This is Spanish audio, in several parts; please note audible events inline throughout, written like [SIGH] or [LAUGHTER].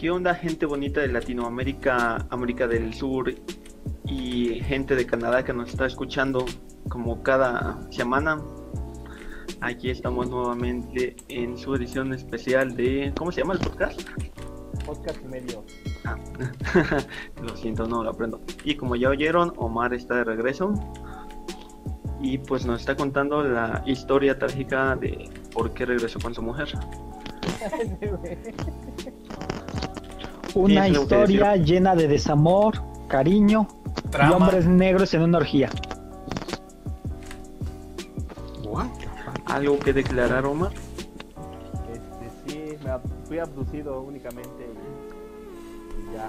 ¿Qué onda gente bonita de Latinoamérica, América del Sur y gente de Canadá que nos está escuchando como cada semana? Aquí estamos nuevamente en su edición especial de... ¿Cómo se llama el podcast? Podcast y medio. Ah, [LAUGHS] lo siento, no lo aprendo. Y como ya oyeron, Omar está de regreso. Y pues nos está contando la historia trágica de por qué regresó con su mujer. [LAUGHS] Una Sí, es historia llena de desamor, cariño y hombres negros en una orgía. What? ¿Algo que declarar, Omar? Este, sí, me fui abducido únicamente y, ya.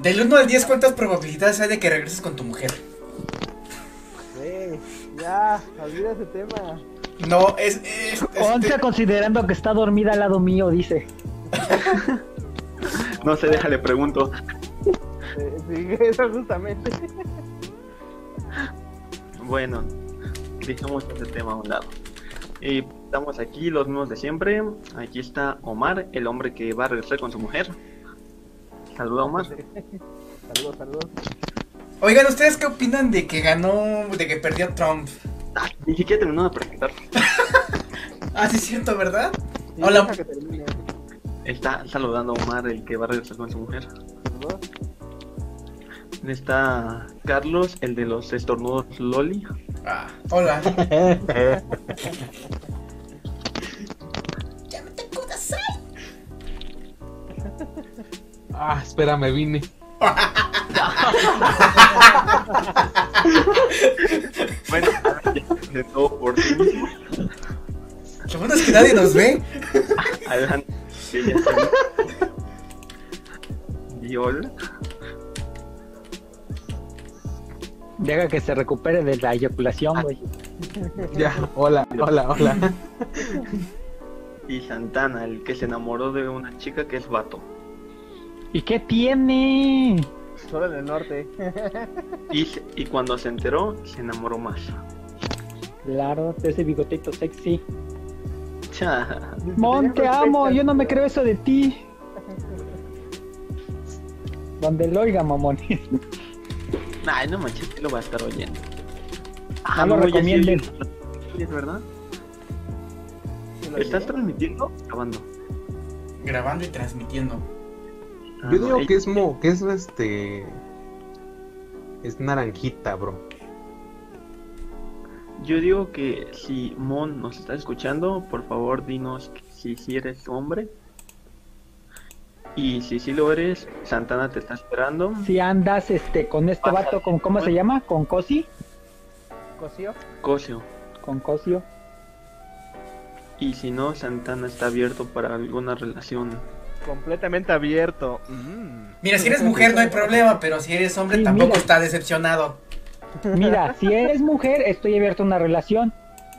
Del 1 al 10, ¿cuántas probabilidades hay de que regreses con tu mujer? Güey, ya, olvida ese tema. No, es. es, este- 11 considerando que está dormida al lado mío, dice. [LAUGHS] No se deja, le pregunto. Sí, [LAUGHS] eso justamente. Bueno, dejamos ese tema a un lado. Y estamos aquí, los mismos de siempre. Aquí está Omar, el hombre que va a regresar con su mujer. Saluda, Omar. Saludos, saludos. Oigan, ¿ustedes qué opinan de que ganó. de que perdió Trump? Ah, ni siquiera terminó de presentar. [LAUGHS] Ah, sí, es cierto, ¿verdad? Sí, Hola. deja que termine. Está saludando a Omar, el que va a regresar con su mujer. Saludos. Está Carlos, el de los estornudos Loli. Ah, hola. [LAUGHS] Ah, espera, me vine. [LAUGHS] Bueno, de todo por sí mismo. Lo bueno es que nadie nos ve. Adelante. Que ya está. Y hola. Deja que se recupere de la eyaculación, güey. Ya, hola, hola, hola. Y Santana, el que se enamoró de una chica que es vato. ¿Y qué tiene? Solo en el norte. Y, se- y cuando se enteró, se enamoró más. Claro, de ese bigotito sexy. Mon, te amo, yo no me creo eso de ti. Donde lo oiga, mamón. [LAUGHS] Ay, no manches, que lo va a estar oyendo. No lo recomienden. Es verdad. ¿Estás transmitiendo? Grabando. Grabando y transmitiendo. Ah, Yo digo que es mo, que es este. Es naranjita, bro. Yo digo que si Mon nos está escuchando, por favor dinos si, si eres hombre. Y si sí lo eres, Santana te está esperando. Si andas este con este vato, con, ¿cómo se llama? ¿Con Cosi? ¿Cosió? Cosio. Con Cosio. Y si no, Santana está abierto para alguna relación. Completamente abierto. Mm. Mira, si eres mujer no hay problema, pero si eres hombre Sí, tampoco mira. está decepcionado. Mira, si eres mujer, estoy abierto a una relación.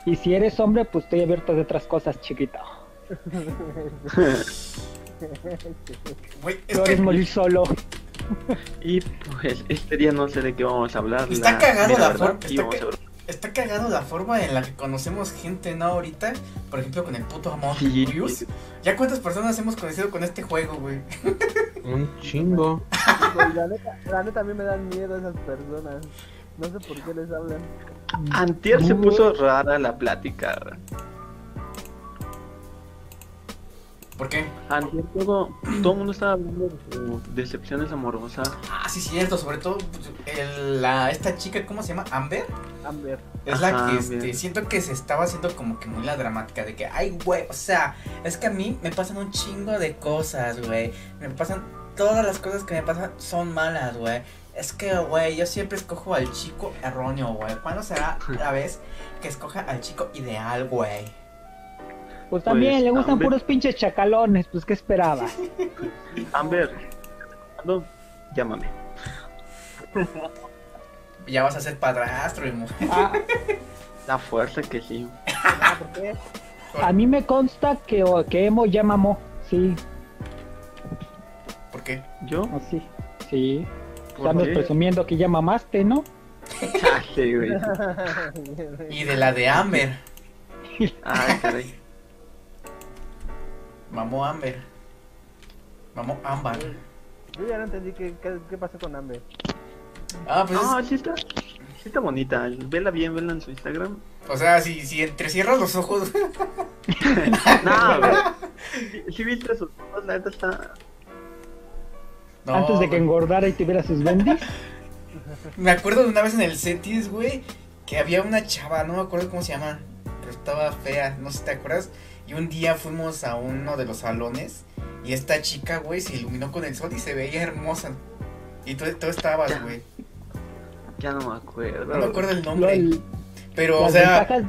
Y si eres hombre, pues estoy abierto a otras cosas, chiquito. [LAUGHS] Güey, es Tú eres que morir solo. Y pues este día no sé de qué vamos a hablar. Está cagado la forma- está ca- a ver. está cagado la forma en la que conocemos gente, ¿no? Ahorita, por ejemplo, con el puto Among Sí, Us. ¿Ya cuántas personas hemos conocido con este juego, güey? Un chingo. La, neta, la neta a mí me dan miedo esas personas. No sé por qué les hablan. Antier se puso rara la plática. ¿Por qué? Antier todo, todo el mundo estaba hablando de sus decepciones amorosas. Ah, sí, cierto, sobre todo pues, el- la, esta chica, ¿cómo se llama? Amber. Amber. Es la Ajá, que este, siento que se estaba haciendo como que muy la dramática de que, ay, güey, o sea, es que a mí me pasan un chingo de cosas, güey. Me pasan, todas las cosas que me pasan son malas, güey. Es que, güey, yo siempre escojo al chico erróneo, güey. ¿Cuándo será [LAUGHS] la vez que escoja al chico ideal, güey? Pues también Pues, le gustan Amber. puros pinches chacalones, pues ¿qué esperaba? [LAUGHS] Amber, no, llámame. Ya vas a ser padrastro y mujer. Ah, La fuerza que sí. Ah, ¿Por qué? a mí me consta que, que Emo ya mamó. Sí, ¿Por qué? ¿Yo? o sí, sí. ¿Por Estamos qué? presumiendo que ya mamaste, ¿no? Sí, güey. Y de la de Amber. Ay, caray. Mamó Amber. Mamó ámbar. Yo ya no entendí qué, qué, qué pasó con Amber. Ah, pues No, es- sí está, sí está bonita. Vela bien, vela en su Instagram. o sea, si, si entrecierras los ojos. [LAUGHS] No, güey. [LAUGHS] Si, si viste sus fotos, la neta está. No, Antes de que engordara y tuviera sus bendis. [LAUGHS] Me acuerdo de una vez en el Cetis, güey, que había una chava, no me acuerdo cómo se llama, pero estaba fea, no sé si te acuerdas. Y un día fuimos a uno de los salones y esta chica, güey, se iluminó con el sol y se veía hermosa. Y tú, tú estabas, Ya. güey. Ya no me acuerdo. No me acuerdo el nombre. Pero, o sea, ventajas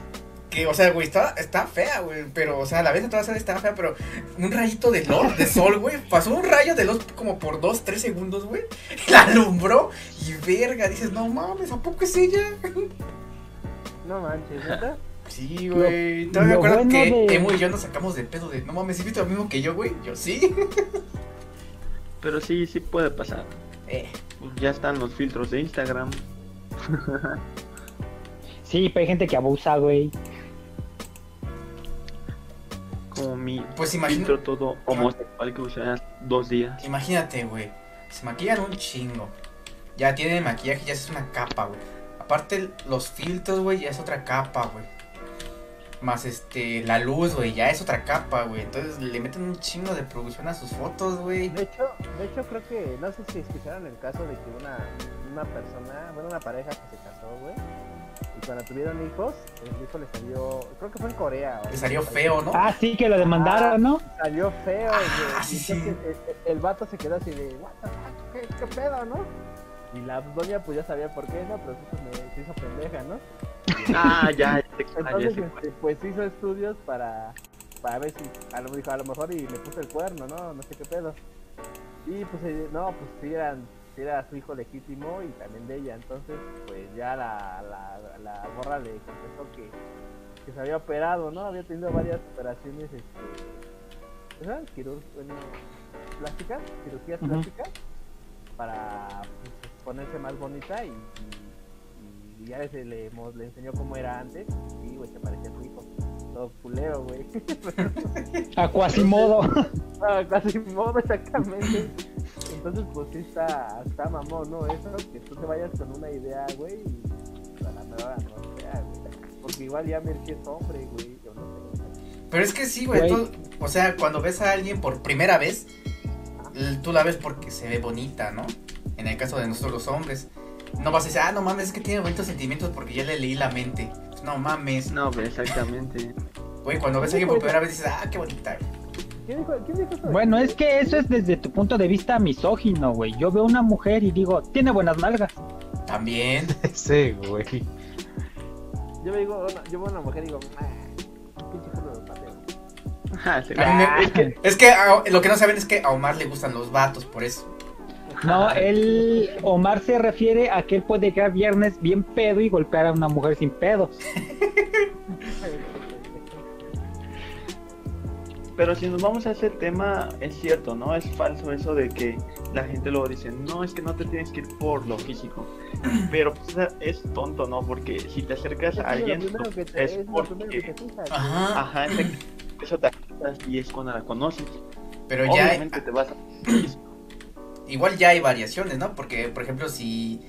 que, o sea, güey, está, está fea, güey. Pero, o sea, a la vez de todas estaba fea, pero un rayito de lol, de sol, güey. Pasó un rayo de luz como por 2, 3 segundos, güey. [LAUGHS] La alumbró y verga, dices, no mames, ¿a poco es ella? No manches, ¿neta? Sí, güey. Todavía me acuerdo bueno que de- Emo y yo nos sacamos de pedo de, no mames, ¿has visto lo mismo que yo, güey? Yo sí. [LAUGHS] Pero sí, sí puede pasar. Eh, Ya están los filtros de Instagram. [LAUGHS] Sí, pero hay gente que abusa, güey. Como mi Pues filtro todo homosexual que usé dos días. imagínate, güey. Se maquillan un chingo. Ya tienen maquillaje, ya es una capa, güey. Aparte, los filtros, güey, ya es otra capa, güey. Más este, la luz, güey, ya es otra capa, güey. Entonces le meten un chingo de producción a sus fotos, güey. De hecho, de hecho creo que, no sé si escucharon el caso de que una, una persona, bueno, una pareja que se cuando tuvieron hijos, el hijo le salió, creo que fue en Corea. o Le salió feo, ¿no? Ah, sí, que lo demandaron, ¿no? país. Salió feo, Ah, sí, Y sí. El, el- vato se quedó así de, what the fuck, ¿qué, qué pedo, no? Y la doña pues ya sabía por qué, ¿no? Pero pues, me, se hizo pendeja, ¿no? [LAUGHS] Ah, ya, Entonces, este, pues hizo estudios para, para ver si, a lo, dijo, a lo mejor y le puso el cuerno, ¿no? No sé qué pedo. Y pues, eh, no, pues sí, eran, era su hijo legítimo y también de ella. Entonces, pues ya la, la, la morra le confesó que, que se había operado, ¿no? Había tenido varias operaciones, este. Quirur- bueno, plásticas, cirugías plásticas, para pues, ponerse más bonita y, y- y ya se le, mo- le enseñó cómo era antes. Sí, güey, se parecía a su hijo. Todo culero, güey. A Quasimodo. [LAUGHS] Ah, casi modo, exactamente. Entonces, pues sí está, está mamón, ¿no? Eso, que tú te vayas con una idea, güey, y a la nueva no sea, güey. Porque igual ya Merky es hombre, güey, yo no sé. Pero es que sí, güey. Güey. tú- O sea, cuando ves a alguien por primera vez, tú la ves porque se ve bonita, ¿no? En el caso de nosotros los hombres. No vas a decir, ah, no mames, es que tiene bonitos sentimientos porque ya le leí la mente. No mames. No, pero exactamente. Güey, cuando ves a alguien por primera vez dices, ah, qué bonita. ¿Quién dijo, quién dijo eso? Bueno, es que eso es desde tu punto de vista misógino, güey. Yo veo una mujer y digo, tiene buenas nalgas. También. [LAUGHS] Sí, güey. Yo me digo, yo veo a una mujer y digo, ah, pinche culo de pateo. Ah, sí. Ah. es que, es que a- lo que no saben es que a Omar le gustan los vatos, por eso. No, él, Omar se refiere a que él puede llegar viernes bien pedo y golpear a una mujer sin pedos. Pero si nos vamos a ese tema, es cierto, ¿no? Es falso eso de que la gente luego dice, no, es que no te tienes que ir por lo físico. Pero pues, es tonto, ¿no? Porque si te acercas a lo alguien, te- es es lo primero que porque... te fijas. Ajá. Eso te acercas y es cuando la conoces. Pero ya, Obviamente te vas a... igual ya hay variaciones, ¿no? Porque, por ejemplo, si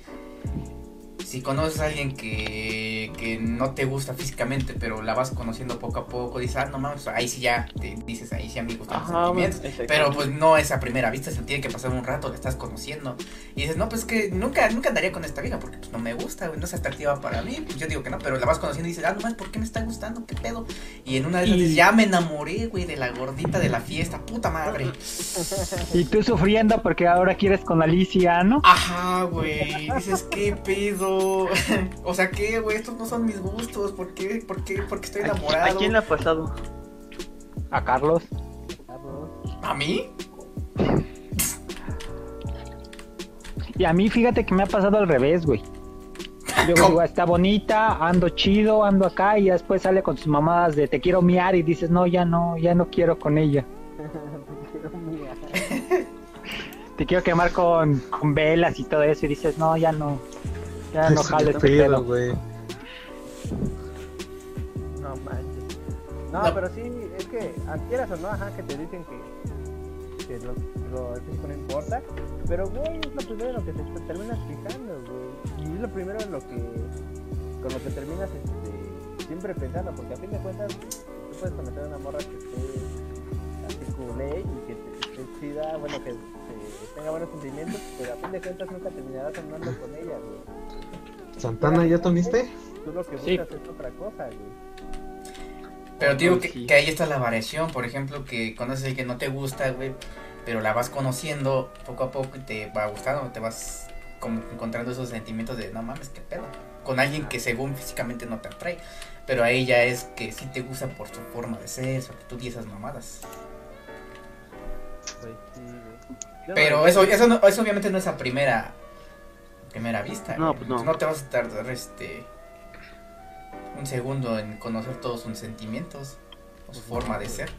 si conoces a alguien que, que no te gusta físicamente, pero la vas conociendo poco a poco, dices, ah, no mames, ahí sí ya, te dices, ahí sí a mí me gustan los Ajá, sentimientos. exacto. Pero pues no es a primera vista, se tiene que pasar un rato, la estás conociendo. Y dices, no, pues que nunca, nunca andaría con esta vieja porque pues no me gusta, no es atractiva para mí. Pues, yo digo que no, pero la vas conociendo y dices, ah, no mames, ¿por qué me está gustando? ¿Qué pedo? Y en una de esas Y- dices, ya me enamoré, güey, de la gordita de la fiesta, puta madre. [LAUGHS] Y tú sufriendo porque ahora quieres con Alicia, ¿no? Ajá, güey. Dices, ¿qué pedo? [LAUGHS] o sea, ¿qué, güey? Estos no son mis gustos. ¿Por qué? ¿Por qué? Porque estoy ¿A, enamorado. a quién le ha pasado? A Carlos. ¿A mí? Y a mí, fíjate que me ha pasado al revés, güey. Yo ¿Cómo? [LAUGHS] digo, está bonita, ando chido, ando acá, y ya después sale con sus mamadas de te quiero miar y dices, no, ya no, ya no quiero con ella. Te quiero mía. Te quiero quemar con, con velas y todo eso, y dices, no, ya no, ya [LAUGHS] no qué este pedo, güey. No manches. No, No. pero sí, es que, quieras o no, ajá, que te dicen que, que lo, lo- el físico no importa, pero güey, es lo primero en lo que te, te terminas fijando, güey. Y es lo primero en lo que, con lo que terminas este, siempre pensando, porque a fin de cuentas, tú puedes conocer a una morra que esté así culé y que te, esté chida, bueno, que tenga buenos sentimientos, pero a fin de cuentas nunca terminarás andando con ella, güey. Santana, ¿ya te uniste? Tú lo que buscas Sí. es otra cosa, güey. Pero digo que, sí. que ahí está la variación, por ejemplo, que conoces a alguien que no te gusta, güey, pero la vas conociendo poco a poco y te va gustando, te vas como encontrando esos sentimientos de no mames, qué pedo. Con alguien que según físicamente no te atrae, pero a ella es que sí te gusta por su forma de ser, su actitud y esas mamadas. Pues sí, Pero eso, eso, no- eso obviamente no es a primera primera vista. No, pues no. te vas a tardar este un segundo en conocer todos sus sentimientos o su forma de ser.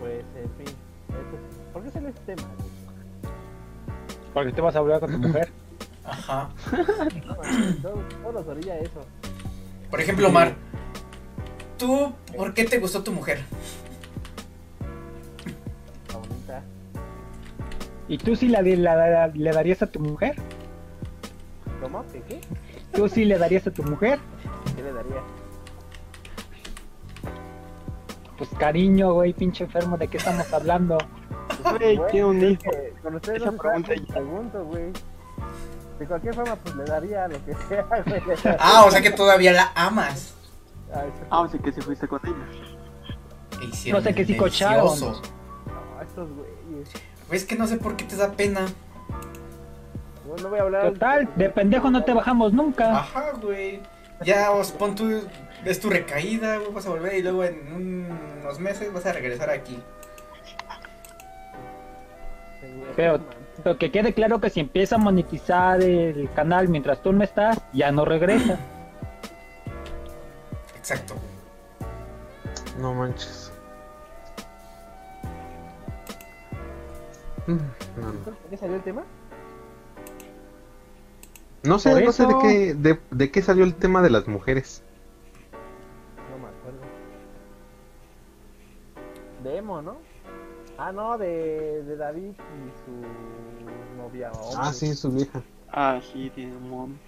Pues, en fin. este- ¿Por qué sale este tema? Porque te vas a hablar con tu mujer. [LAUGHS] Ajá. No, nos orilla eso. Por ejemplo, Omar, ¿tú por qué te gustó tu mujer? ¿Y tú sí la, la- la- le darías a tu mujer? ¿Cómo? ¿Qué qué? ¿Tú sí le darías a tu mujer? ¿Qué le daría? Pues cariño, güey, pinche enfermo, ¿de qué estamos hablando? Güey, tiene un hijo. Con ustedes no se pregunta ya- pregunto, güey. De cualquier forma, pues le daría lo que sea, [LAUGHS] güey. Ah, o sea que todavía la amas. Ah, eso- Ah, o sea que se fuiste con ella. No sé qué sí cocharon. delicioso. No, estos güeyes. Es que no sé por qué te da pena. No, no voy a hablar. Total, de pendejo no te bajamos nunca. Ajá, güey. Ya, os pon tu. Es tu recaída, güey. Vas a volver y luego en unos meses vas a regresar aquí. Pero, pero que quede claro que si empieza a monetizar el canal mientras tú no estás, ya no regresa. Exacto. No manches. ¿De qué salió el tema? No sé, no sé de qué, de, de qué salió el tema de las mujeres. No me acuerdo. De Emo, ¿no? Ah, no, de, de David y su novia. hombre. Ah, sí, su vieja. Ah, sí, tiene un mon-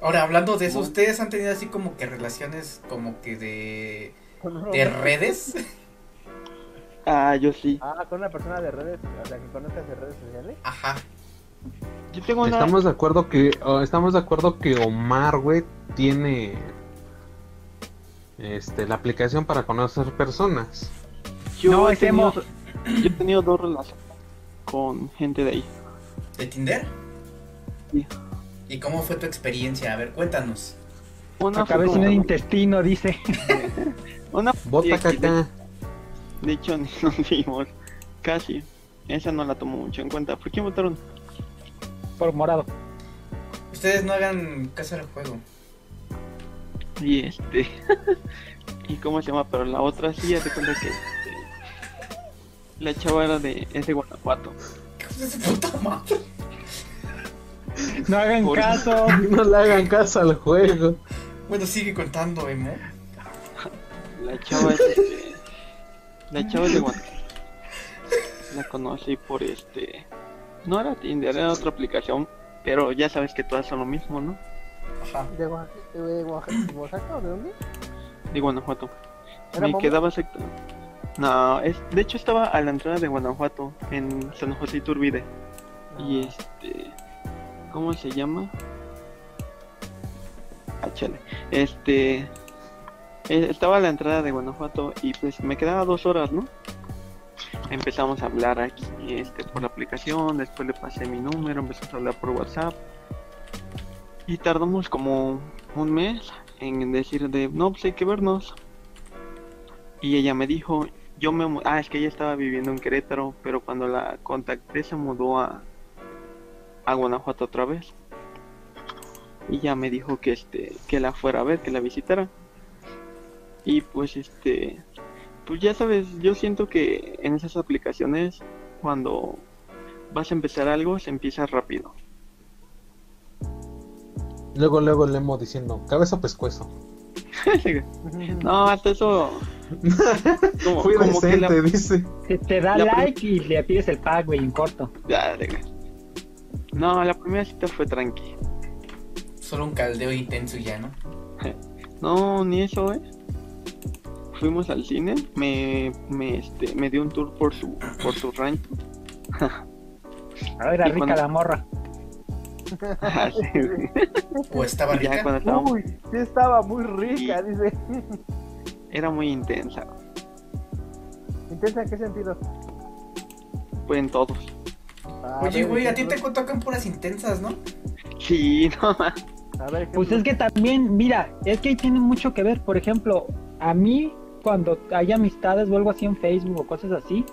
Ahora, hablando de eso. ¿ustedes han tenido así como que relaciones como que de. De redes? [LAUGHS] Ah, yo sí. Ah, con una persona de redes, o sea, que conozcas de redes sociales. Ajá. Yo tengo una. Estamos de acuerdo que oh, estamos de acuerdo que Omar, güey, tiene este la aplicación para conocer personas. Yo, No, he tenido, yo he tenido dos relaciones con gente de ahí. ¿De Tinder? Sí. ¿Y cómo fue tu experiencia? A ver, cuéntanos. Una sin como- un intestino, dice. [LAUGHS] Una Bota caca. De hecho, [LAUGHS] ni nos vimos. Casi. Esa no la tomo mucho en cuenta. ¿Por quién votaron? Por morado. Ustedes no hagan caso al juego. Y este. [LAUGHS] ¿Y cómo se llama? Pero la otra sí, ya te cuenta que. este, la chava era de. es de Guanajuato. ¿Qué de su puta madre? No hagan Por- caso. [LAUGHS] No le hagan caso al juego. Bueno, sigue contando, Emo. La chava es este. La chava de Guanajuato. La conocí por este. No era Tinder, era otra aplicación. Pero ya sabes que todas son lo mismo, ¿no? Ajá. ¿De Oaxaca, o de dónde? De Guanajuato. ¿Era Me Momo? quedaba secta. No, es, de hecho estaba a la entrada de Guanajuato, en San José Iturbide. Y este. ¿Cómo se llama? Ah, chale. Este. Eh, Estaba a la entrada de Guanajuato y pues me quedaba dos horas, ¿no? Empezamos a hablar aquí este, por la aplicación, después le pasé mi número, empezamos a hablar por WhatsApp. Y tardamos como un mes en decir de, no, pues hay que vernos. Y ella me dijo, yo me... Ah, es que ella estaba viviendo en Querétaro, pero cuando la contacté se mudó a, a Guanajuato otra vez. Y ya me dijo que este que la fuera a ver, que la visitara. Y pues este pues ya sabes, yo siento que en esas aplicaciones cuando vas a empezar algo se empieza rápido. Luego, luego Lemo diciendo, cabeza o pescuezo. [LAUGHS] no, hasta eso Como, Fui como que la- decente, dice. Te, te da La prim- like y le pides el pack, güey, en corto. Ya, de- No, la primera cita fue tranqui. Solo un caldeo intenso y ya, ¿no? [LAUGHS] No, ni eso, eh. Fuimos al cine, me, me, este, me dio un tour por su, por su rancho. A ver, era Y rica cuando- la morra. Ah, sí. O estaba rica. Uy, sí estaba muy rica, dice. era muy intensa, ¿Intensa en qué sentido? fue en todos. A Oye, güey, a ti te tocan puras intensas, ¿no? Sí, [LAUGHS] no, A ver, Pues es que también, mira, es que ahí tiene mucho que ver. Por ejemplo, a mí, cuando hay amistades o algo así en Facebook o cosas así,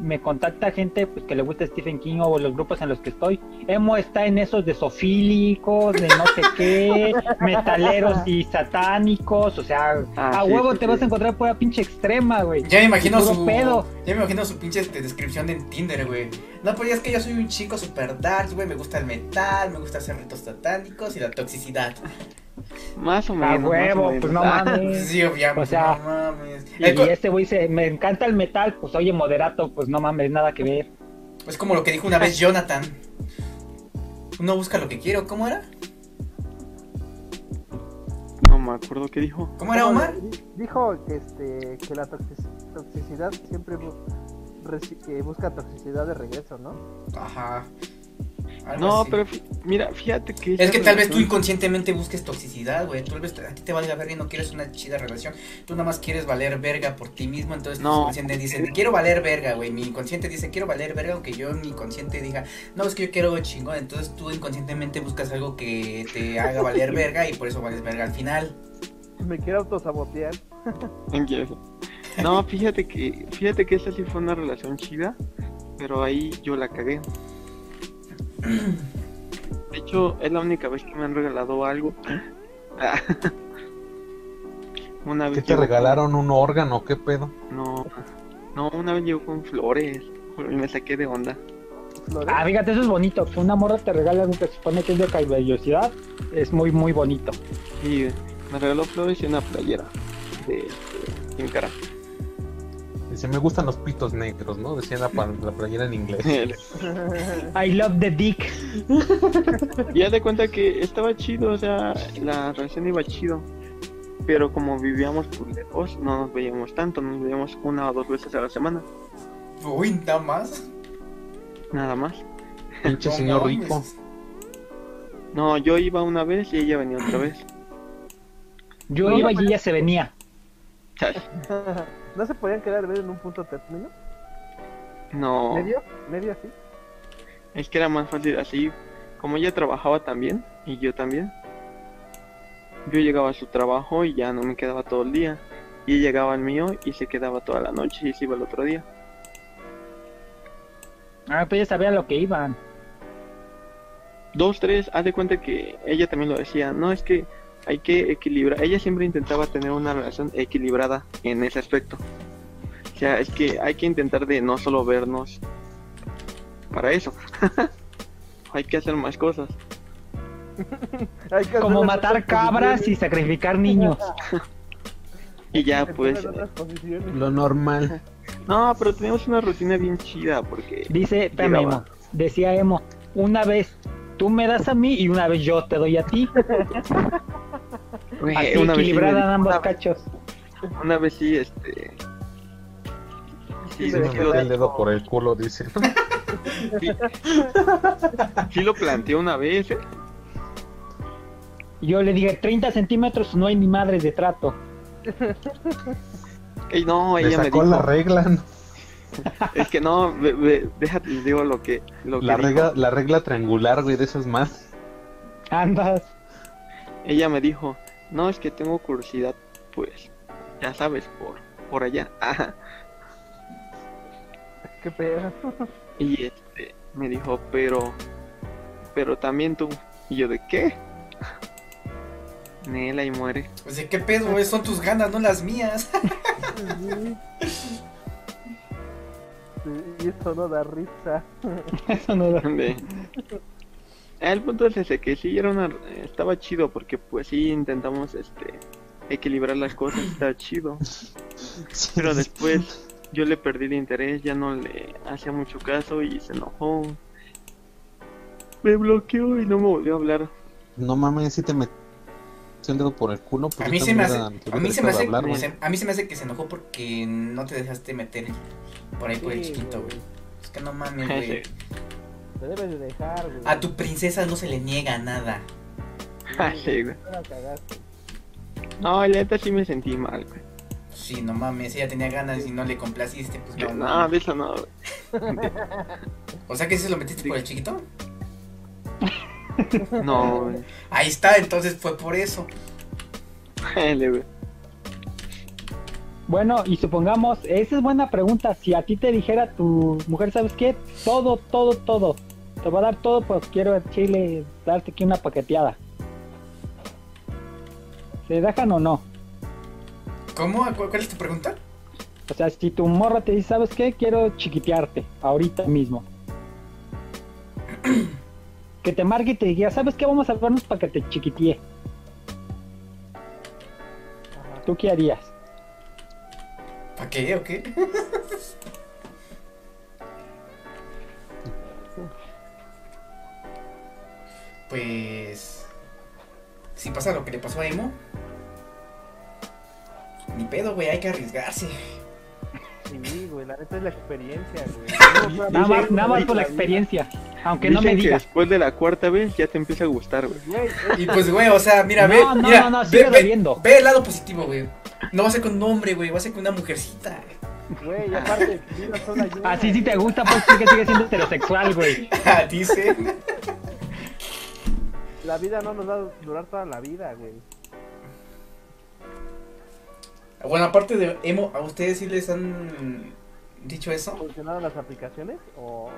me contacta gente pues que le gusta Stephen King o los grupos en los que estoy. Emo está en esos de sofílicos, de no sé qué, [LAUGHS] metaleros y satánicos, o sea, Ah, a sí, huevo sí, te sí. vas a encontrar pura pinche extrema, güey. Ya me imagino Puro su. pedo. Ya me imagino su pinche este, descripción en Tinder, güey. No, pues ya es que yo soy un chico super dark, güey. Me gusta el metal, me gusta hacer ritos satánicos y la toxicidad. más o A menos. más o huevo, menos. pues no Ah, mames. [LAUGHS] Sí, obviamente. O sea, no mames. Y Eh, este güey dice, me encanta el metal, pues oye, moderato, pues no mames, nada que ver. Es como lo que dijo una vez [LAUGHS] Jonathan. Uno busca lo que quiere, ¿o ¿cómo era? No me acuerdo qué dijo. ¿Cómo era Omar? Di- Dijo que, este, que la toxic- toxicidad siempre bu- reci- que busca toxicidad de regreso, ¿no? Ajá. Algo No, así. pero mira, fíjate que. Es que tal vez tú inconscientemente busques toxicidad, güey. Tal vez a ti te valga verga y no quieres una chida relación. Tú nada más quieres valer verga por ti mismo. Entonces tu No. inconsciente dice, quiero valer verga, güey. Mi inconsciente dice, quiero valer verga. Aunque yo en mi inconsciente diga, no, es que yo quiero chingón. Entonces tú inconscientemente buscas algo que te haga valer [LAUGHS] verga y por eso vales verga al final. Me quiero autosabotear. No, fíjate que, fíjate que esa sí fue una relación chida, pero ahí yo la cagué. De hecho, es la única vez que me han regalado algo. [LAUGHS] Una vez ¿Qué te con- regalaron? ¿Un órgano? ¿Qué pedo? No, no, una vez llegó con flores y me saqué de onda. Flores. Ah, fíjate, eso es bonito. Que una morra te regala algo que se supone que es de caballerosidad. Es muy, muy bonito. Y me regaló flores y una playera de este, sin cara. Dice, me gustan los pitos negros, ¿no? Decía la, la playera en inglés. [LAUGHS] I love the dick. Y haz de cuenta que estaba chido, o sea, la relación iba chido. Pero como vivíamos por lejos, no nos veíamos tanto, nos veíamos una o dos veces a la semana, Uy, nada más. nada más. Pinche No señor rico. No, yo iba una vez y ella venía otra vez. Yo iba y ella se venía. [LAUGHS] ¿No se podían quedar ver en un punto término? No, ¿Medio? ¿Medio así? es que era más fácil así. Como ella trabajaba también y yo también. Yo llegaba a su trabajo y ya no me quedaba todo el día. Y ella llegaba al mío y se quedaba toda la noche y se iba el otro día. Ah, pues ya sabía lo que iban. dos, tres, haz de cuenta que ella también lo decía, no es que hay que equilibrar, ella siempre intentaba tener una relación equilibrada en ese aspecto. O sea, es que hay que intentar de no solo vernos para eso. [LAUGHS] hay que hacer más cosas. [LAUGHS] Hay que Como matar cabras y sacrificar niños. [LAUGHS] Y ya pues... Lo normal. No, pero teníamos una rutina bien chida porque... Dice. Emo. Decía Emo, una vez tú me das a mí y una vez yo te doy a ti. Güey, Así una vez sí me equilibrada en ambos una- cachos. Una vez sí, este... Sí, Sí, me me quedó- metí el dedo por el culo, dice. [LAUGHS] sí. Sí lo planteé una vez, ¿eh? Yo le dije, 30 centímetros no hay ni madres de trato. [LAUGHS] Ey, no, Me ella me sacó dijo... la regla, ¿no? [LAUGHS] Es que no, ve- ve- déjate, les digo lo que... Lo que La dijo. regla, la regla triangular, güey, de esas más. Andas. Ella me dijo, no, es que tengo curiosidad, pues, ya sabes, por, por allá. [LAUGHS] Ajá. Qué pedo. Y este, me dijo, pero, pero también tú. Y yo, ¿de qué? [LAUGHS] Nela y muere. Pues de qué pedo, güey, son tus ganas, no las mías. Sí. [LAUGHS] Sí, Y eso no da risa. Eso no De- El punto es ese, que sí era una, estaba chido porque pues sí intentamos este equilibrar las cosas, [LAUGHS] está chido. Pero después yo le perdí el interés, ya no le hacía mucho caso y se enojó. Me bloqueó y no me volvió a hablar. No mames, si te metió el dedo por el culo. pues A mí se me hace, era- a mí se me hace, hablar, se- a mí se me hace que se enojó porque no te dejaste meter por ahí por el chiquito, güey. Es que no mames, [LAUGHS] güey. Te debes de dejar, güey. A tu princesa no se le niega nada. [LAUGHS] Sí, güey. No la neta sí me sentí mal, güey. Sí, no mames, ella tenía ganas y no le complaciste, pues no, No, eso no, güey. [LAUGHS] O sea que se lo metiste por el chiquito. [LAUGHS] No, güey. Ahí está, entonces fue por eso. Jale, güey. Bueno, y supongamos, esa es buena pregunta. Si a ti te dijera tu mujer, ¿sabes qué? Todo, todo, todo. Te voy a dar todo, pues quiero chile, darte aquí una paqueteada. ¿Se dejan o no? ¿Cómo? ¿Cu- ¿Cuál es tu pregunta? O sea, si tu morra te dice, ¿sabes qué? Quiero chiquitearte, ahorita mismo. [CLEARS THROAT] que te marque y te diga, ¿sabes qué? Vamos a vernos para que te chiquitee. ¿Tú qué harías? ¿Para qué o qué? [LAUGHS] Pues. Si pasa lo que le pasó a Emo. Ni pedo, güey, hay que arriesgarse. Sí, güey, la neta es la experiencia, güey. [LAUGHS] Nada más, nada más Dicen- por la experiencia. Aunque no me que digas. después de la cuarta vez ya te empieza a gustar, güey. Y pues, güey, o sea, mira, No, ve. no, mira, no, no, ve, sigue ve- ve el lado positivo, güey. No va a ser con un hombre, güey, va a ser con una mujercita. güey, aparte. Así [LAUGHS] si te gusta, pues sigue, sigue siendo heterosexual, güey. [LAUGHS] Dice. La vida no nos va a durar toda la vida, güey. Bueno, aparte de Emo, ¿a ustedes sí les han dicho eso? ¿Funcionaron las aplicaciones o?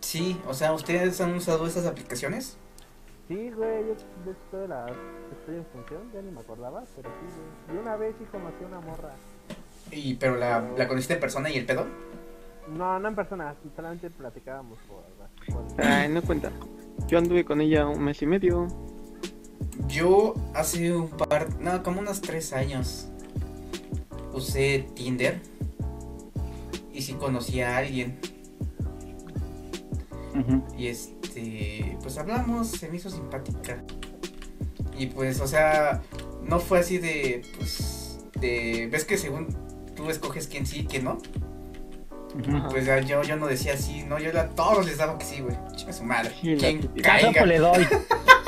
Sí, o sea, ¿ustedes han usado esas aplicaciones? Sí, güey, yo de hecho estoy en función, ya ni me acordaba, pero sí, güey. Y una vez sí conocí a una morra. Y, pero la, la conociste en persona y el pedo. No, no en persona, solamente platicábamos por, por- Ay, no cuenta. Yo anduve con ella un mes y medio. Yo hace un par, no, como unos tres años usé Tinder y sí conocí a alguien. Y este, pues hablamos, se me hizo simpática. Y pues, o sea, no fue así de, pues, de, ves que según tú escoges quién sí y quién no, Pues ya yo, yo no decía así, no, yo a todos les daba que sí, güey, chinga su madre, Sí, quien caiga, pues le doy.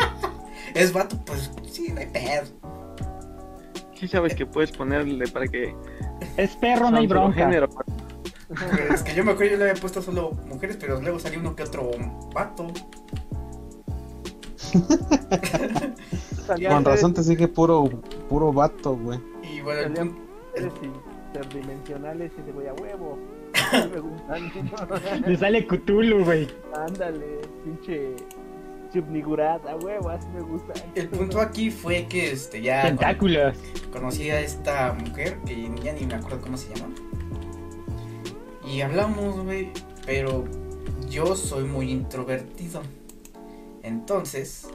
[LAUGHS] es vato, pues sí, no hay pedo. Sí sabes que puedes ponerle para que Es perro, no hay bronca. género. Es que yo me acuerdo yo le había puesto solo mujeres, pero luego salió uno que otro vato. Con razón te sigue puro, puro vato, güey. Y bueno, el salían seres interdimensionales y de güey a huevo. Le sale Cthulhu, güey. Ándale, pinche subnigurat, a huevo, así me gusta. el punto aquí fue que este ya Tentáculos. conocí a esta mujer que ya ni me acuerdo cómo se llama. Y hablamos, güey, pero yo soy muy introvertido. Entonces,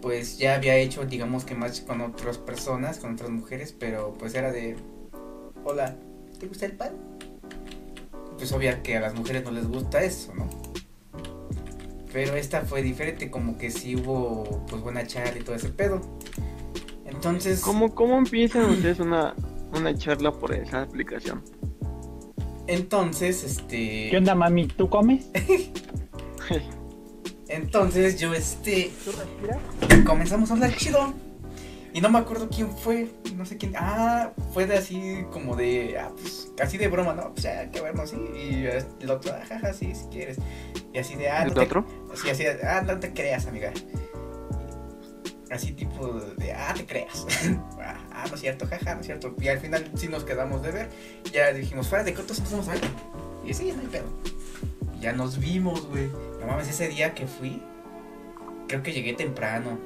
pues ya había hecho, digamos que más con otras personas, con otras mujeres, pero pues era de, hola, ¿te gusta el pan? Pues obvio que a las mujeres no les gusta eso, ¿no? Pero esta fue diferente, como que sí hubo pues buena charla y todo ese pedo. Entonces, ¿Cómo, ¿Cómo empiezan ustedes una, una charla por esa aplicación? entonces, este... ¿Qué onda, mami? ¿Tú comes? [LAUGHS] [LAUGHS] Entonces yo, este, ¿Tú respiras? comenzamos a hablar chido. Y no me acuerdo quién fue, no sé quién. Ah, fue de así como de, ah, pues, casi de broma, ¿no? Pues ya, hay que vernos, sí. Y el otro, ah, jaja, sí, si quieres. Y así de, ah, ¿El no te, otro? Sí, así de, ah, no te creas, amiga. Así tipo de, ah, te creas. [LAUGHS] ah, no es cierto, jaja, no es cierto. Y al final sí nos quedamos de ver. Ya dijimos, fuera de cortos empezamos a ver. Y sí, no hay pedo. Y ya nos vimos, güey. No mames, ese día que fui, creo que llegué temprano.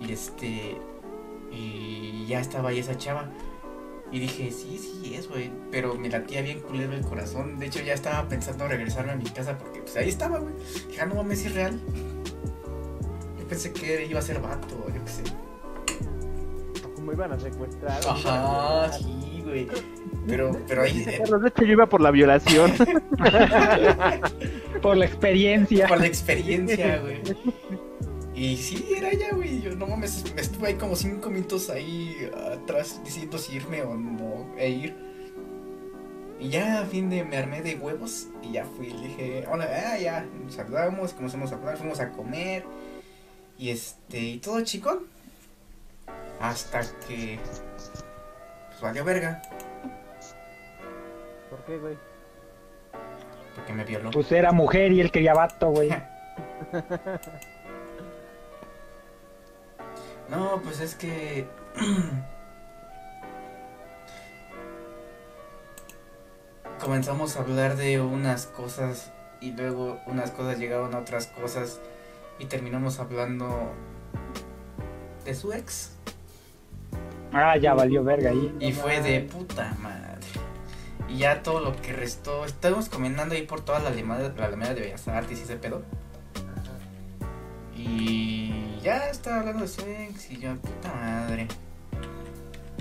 Y este. Y ya estaba ahí esa chava. Y dije, sí, sí es, güey. Pero me latía bien culero el corazón. De hecho, ya estaba pensando regresarme a mi casa porque pues ahí estaba, güey. Dije, ah, no mames, es real. Yo pensé que iba a ser vato, yo qué sé. me iban a secuestrar. Ajá, sí, güey. Pero, pero ahí, Dice Carlos, de hecho yo iba por la violación. [LAUGHS] Por la experiencia. por la experiencia, güey. [LAUGHS] Y sí, era ya, güey. Yo no mames, me estuve ahí como cinco minutos ahí atrás diciendo si irme o no e ir. Y ya a fin de me armé de huevos y ya fui. Le dije, hola, ah, ya, nos saludamos, comenzamos a hablar, fuimos a comer. Y este, y todo chicón. Hasta que. Pues valió verga, ¿Por qué, güey? porque me violó. Pues era mujer y él quería vato, güey. [LAUGHS] [LAUGHS] No, pues es que. [CLEARS THROAT] Comenzamos a hablar de unas cosas y luego unas cosas llegaron a otras cosas y terminamos hablando de su ex. Ah, ya valió verga ahí. Y fue de puta madre. Y ya todo lo que restó, estábamos comentando ahí por toda la Alemania, la Alameda de Bellas Artes y ese pedo. Y ya estaba hablando de su ex y yo, puta madre.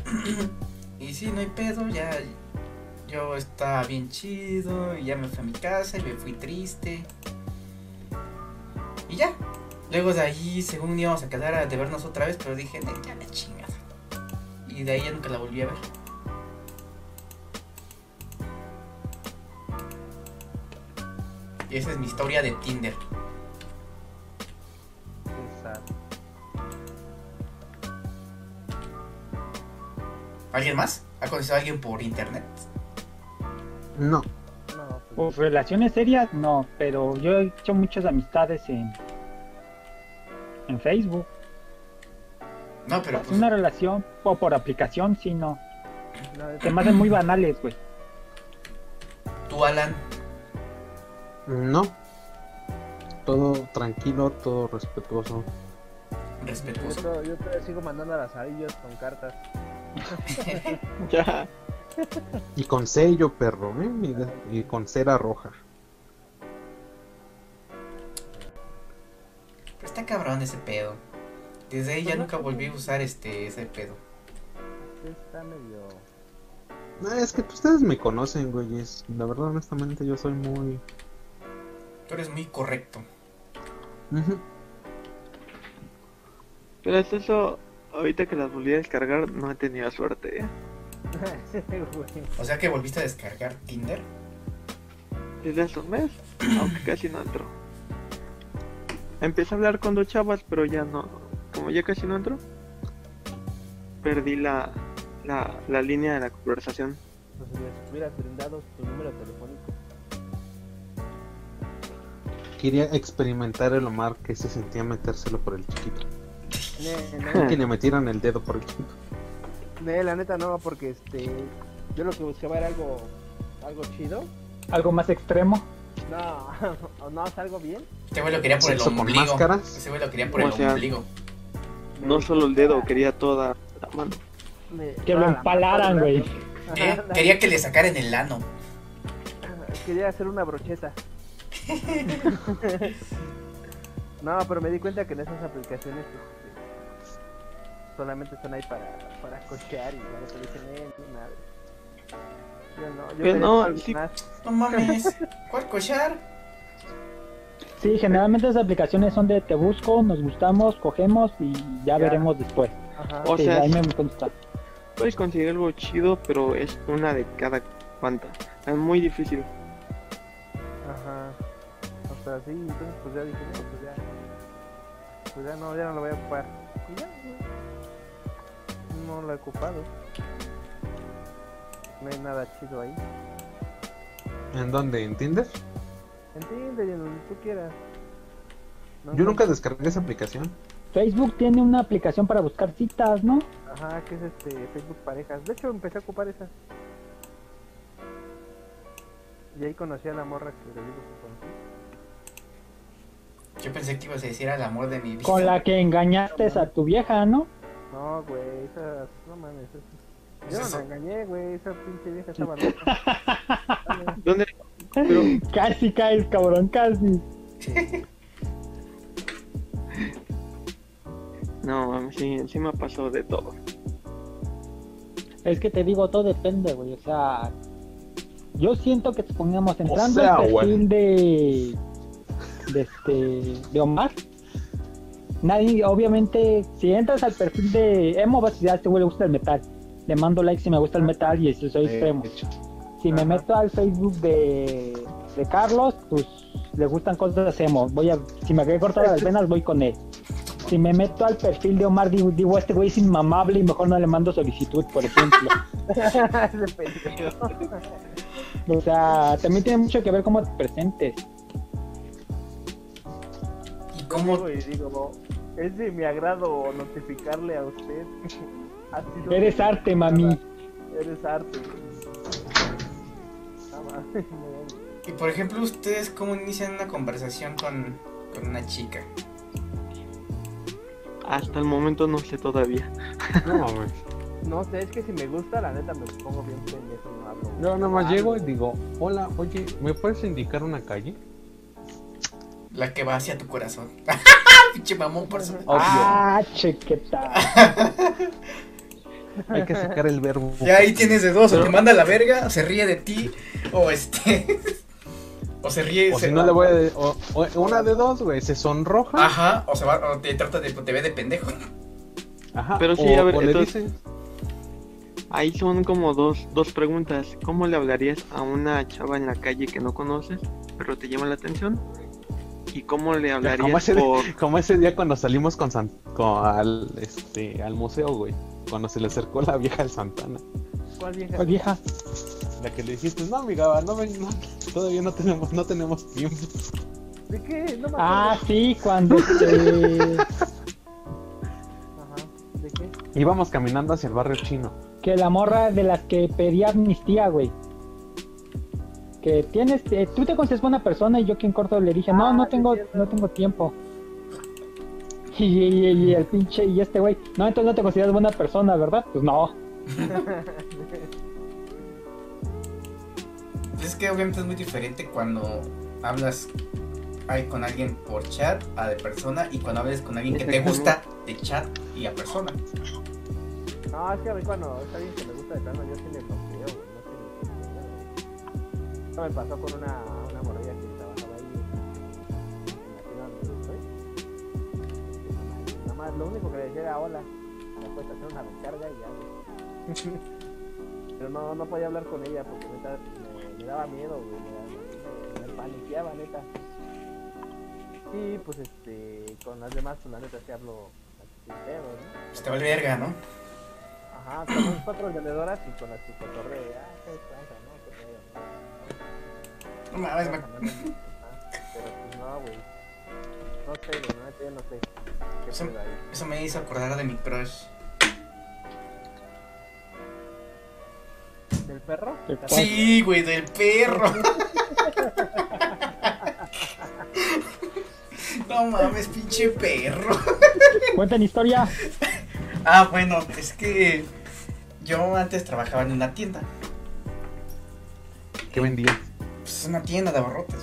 [CLEARS THROAT] y sí, no hay pedo, ya yo estaba bien chido y ya me fui a mi casa y me fui triste. Y ya. Luego de ahí, según íbamos a quedar de vernos otra vez, pero dije, "Ne, ya la chingada. Y de ahí ya nunca la volví a ver. Y esa es mi historia de Tinder. ¿Alguien más? ¿Ha conocido a alguien por internet? No. No, pues, relaciones serias, no, pero yo he hecho muchas amistades en, en Facebook. No, pero pues. Una relación o por aplicación, sí, no. [CLEARS THROAT] Se me hacen muy banales, güey. Tú, Alan. No. Todo tranquilo, todo respetuoso. yo, Respetuoso. yo todavía sigo mandando a las arillas con cartas. [LAUGHS] Ya. Y con sello, perro, ¿eh? Y, con cera roja. Pero está cabrón ese pedo. Desde ahí ya nunca volví a usar este ese pedo. Está medio. Ah, Es que ustedes me conocen, güey. es- La verdad, honestamente, yo soy muy. Tú eres muy correcto. Pero hasta eso, ahorita que las volví a descargar, no he tenido suerte. ¿eh? [LAUGHS] O sea que volviste a descargar Tinder. Desde hace un mes, [CLEARS THROAT] aunque casi no entró. Empecé a hablar con dos chavas, pero ya no. Como ya casi no entró, perdí la, la, la línea de la conversación. Pues si les hubieras brindado tu número telefónico. Quería experimentar el Omar que se sentía metérselo por el chiquito. Que le metieran el dedo por el ne, la neta no, porque este. Yo lo que buscaba era algo. Algo chido. Algo más extremo. No, [LAUGHS] no, es algo bien. Este güey lo quería por el ¿Sexo con ombligo. máscaras? Ese güey lo quería por el O sea, ombligo. No solo el dedo, quería toda la mano. Me- Que lo empalaran, güey. Quería, ándale. quería que le sacaran el ano. Quería hacer una brocheta. [LAUGHS] no, pero me di cuenta que en esas aplicaciones este, solamente están ahí para, para cochear y no te dicen eh, nada. Yo no, yo Que quería no, sí. más. No mames. [LAUGHS] ¿Cuál cochar? Sí, generalmente esas aplicaciones son de te busco, nos gustamos, cogemos y ya, Ya. veremos después. Ajá. O Sí, sea, ahí me consta. puedes conseguir algo chido, pero es una de cada cuanta. Es muy difícil. Ajá. O sea, sí, entonces pues ya dije, pues ya. Pues ya no, ya no lo voy a ocupar. Y ya. No lo he ocupado. No hay nada chido ahí. ¿En dónde? ¿En Tinder? En Tinder y en donde tú quieras. No Yo nunca descargué esa aplicación. Facebook tiene una aplicación para buscar citas, ¿no? Ajá, que es este Facebook Parejas. De hecho, empecé a ocupar esa. Y ahí conocí a la morra que le digo. Yo pensé que ibas a decir al amor de mi vida. Con la que engañaste a tu vieja, ¿no? No, güey, esas. No mames. esas- Pues Yo no la engañé, güey. Esa pinche vieja estaba [LAUGHS] loca. ¿Dónde? Pero, Casi caes, cabrón, casi. no, mames, sí, sí me pasó de todo. Es que te digo, todo depende, güey. O sea, yo siento que pongamos entrando sea, al güey. de, de este de Omar. Nadie, obviamente, si entras al perfil de Emo, vas a decir, a este güey le gusta el metal. Le mando like si me gusta el metal y si soy extremo. Si me meto al Facebook de, de Carlos, pues le gustan cosas emo. Voy a, si me quedé cortar las venas, voy con él. Si me meto al perfil de Omar, digo, digo, este güey es inmamable y mejor no le mando solicitud, por ejemplo. [LAUGHS] [LAUGHS] O sea, también tiene mucho que ver cómo te presentes. ¿Y cómo? Digo y digo, es de mi agrado notificarle a usted. [LAUGHS] Eres arte, mami. Eres arte. [LAUGHS] Y por ejemplo, ustedes cómo inician una conversación con, con una chica. Hasta el momento no sé todavía. No mames. No sé, es que si me gusta, la neta me pongo bien pendejo y no hablo. Yo nada más Ah, llego y digo, hola, oye, ¿me puedes indicar una calle? La que va hacia tu corazón. [LAUGHS] Pinche mamón por eso. Ah, chequeta. [LAUGHS] Hay que sacar el verbo. Ya ahí tienes de dos, o te manda a la verga, o se ríe de ti, o este. [LAUGHS] o se ríe. O se- si no le voy a... de- o- o- una de dos, güey, se sonroja. Ajá, o se va, o te trata de. te ve de pendejo. Ajá. Pero sí, o- a ver, o le entonces- dice, Ahí son como dos, dos preguntas. ¿Cómo le hablarías a una chava en la calle que no conoces, pero te llama la atención? ¿Y cómo le como hablarías ese, por... como ese día cuando salimos con, San- con- al, este, al museo, güey. Cuando se le acercó la vieja del Santana. ¿Cuál vieja? Pues vieja, La que le dijiste, no, amiga, no, no, todavía no tenemos, no tenemos tiempo. ¿De qué? No me ah, sí, cuando Ajá. ¿De qué? Íbamos caminando hacia el barrio chino. que la morra de las que pedía amnistía, güey. Que tienes, eh, tú te consideras buena persona y yo quien corto le dije, no, Ah, no tengo, no tengo tiempo. Y, y- y el pinche, y este güey, no, entonces no te consideras buena persona, ¿verdad? Pues no. [LAUGHS] Es que obviamente es muy diferente cuando hablas ay, con alguien por chat a de persona y cuando hablas con alguien que te gusta de chat y a persona. No, es que a mí cuando es alguien que me gusta de plano, yo sí le Eso me pasó con una, una morrilla que trabajaba ahí en la donde estoy. Nada más, lo único que le decía era hola. Me puedes hacer una recarga y ya. [LAUGHS] Pero no, no podía hablar con ella porque neta me, me daba miedo, güey. Me, me, me paniqueaba, neta. Y pues este, con las demás, pues la neta sí hablo así sin pedo, ¿no? Vale verga, ¿no? Ajá, somos cuatro vendedoras y con las que tranza, ¿no? Mames, me- Pero pues no, güey. No sé, güey, no, yo no sé. ¿Qué Eso- ahí? Eso me hizo acordar de mi crush. ¿Del perro? Sí, güey, del perro. [LAUGHS] No mames, pinche perro. Cuentan historia. Ah, bueno, es que yo antes trabajaba en una tienda. ¿Qué vendía? Pues una tienda de abarrotes.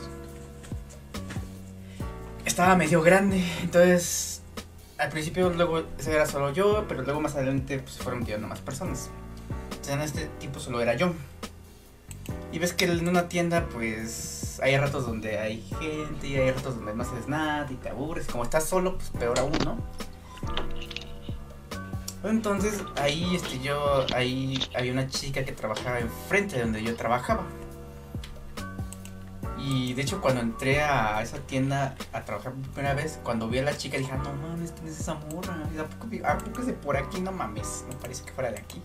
Estaba medio grande, entonces al principio luego era solo yo, pero luego más adelante pues fueron metiendo más personas. Entonces en este tipo solo era yo. Y ves que en una tienda pues hay ratos donde hay gente y hay ratos donde no haces nada y te aburres. Como estás solo, pues peor aún, ¿no? Entonces ahí este yo ahí había una chica que trabajaba enfrente de donde yo trabajaba. Y de hecho cuando entré a esa tienda a trabajar por primera vez, cuando vi a la chica dije, "Ah, no mames, ¿quién es esa morra? ¿Y ¿A poco, vi- a poco es de por aquí? No mames, no parece que fuera de aquí.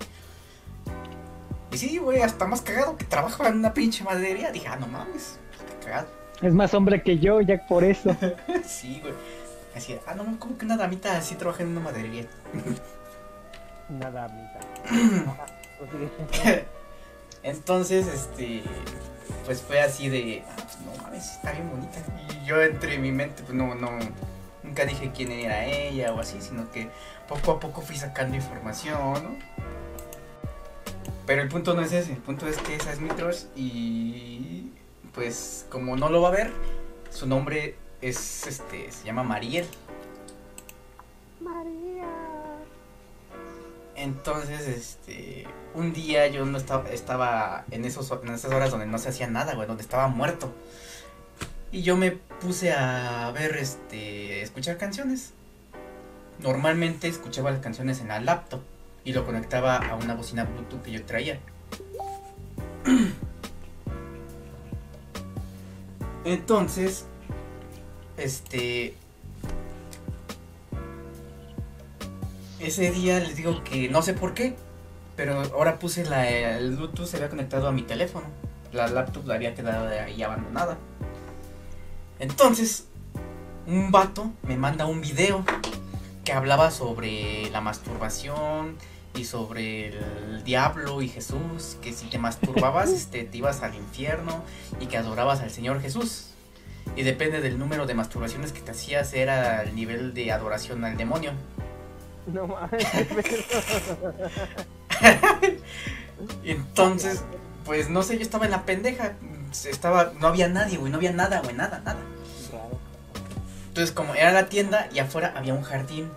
Y sí, güey, hasta más cagado que trabajaba en una pinche maderería. Dije, ah, no mames, qué cagado. Es más hombre que yo, ya por eso. [LAUGHS] sí, güey. Así, ah, no, como que una damita así trabaja en una maderería. Nada, mitad. [CLEARS THROAT] Ajá, pues. [LAUGHS] Entonces, este, pues fue así de, ah, pues no mames, está bien bonita. Y yo entre mi mente, pues no, no, nunca dije quién era ella o así, sino que poco a poco fui sacando información, ¿no? Pero el punto no es ese, el punto es que esa es mi crush y pues como no lo va a ver, su nombre es, este, se llama Mariel. María. Entonces, este, un día yo no estaba, estaba en, esos, en esas horas donde no se hacía nada, güey, donde estaba muerto. Y yo me puse a ver, este, escuchar canciones. Normalmente escuchaba las canciones en la laptop y lo conectaba a una bocina Bluetooth que yo traía. [CLEARS THROAT] Entonces, este, ese día les digo que no sé por qué, pero ahora puse la, el Bluetooth, se había conectado a mi teléfono. La laptop la había quedado ahí abandonada. Entonces, un vato me manda un video que hablaba sobre la masturbación y sobre el diablo y Jesús, que si te masturbabas [LAUGHS] este, te ibas al infierno y que adorabas al Señor Jesús. Y depende del número de masturbaciones que te hacías, era el nivel de adoración al demonio. No mames. [LAUGHS] Y [LAUGHS] entonces, pues no sé, yo estaba en la pendeja. Estaba, no había nadie, güey, no había nada, güey, nada, nada. Entonces, como era la tienda y afuera había un jardín.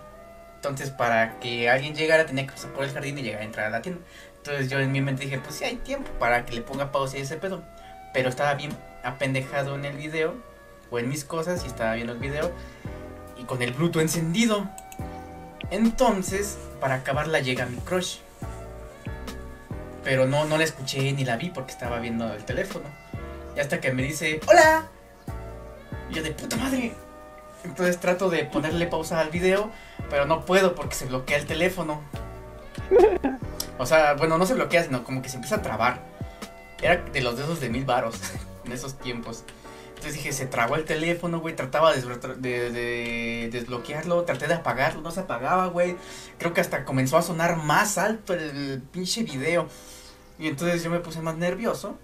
Entonces, para que alguien llegara, tenía que pasar por el jardín y llegar a entrar a la tienda. Entonces, yo en mi mente dije, pues sí, hay tiempo para que le ponga pausa a ese pedo. Pero estaba bien apendejado en el video, o en mis cosas, y estaba viendo el video, y con el Bluetooth encendido. Entonces, para acabarla, llega mi crush. Pero no, no la escuché ni la vi porque estaba viendo el teléfono. Y hasta que me dice, ¡Hola! Y yo de puta madre. Entonces trato de ponerle pausa al video, pero no puedo porque se bloquea el teléfono. O sea, bueno, no se bloquea, sino como que se empieza a trabar. Era de los dedos de mil varos [LAUGHS] en esos tiempos. Entonces dije, se trabó el teléfono, güey. Trataba de, de- de desbloquearlo, traté de apagarlo, no se apagaba, güey. Creo que hasta comenzó a sonar más alto el pinche video. Y entonces yo me puse más nervioso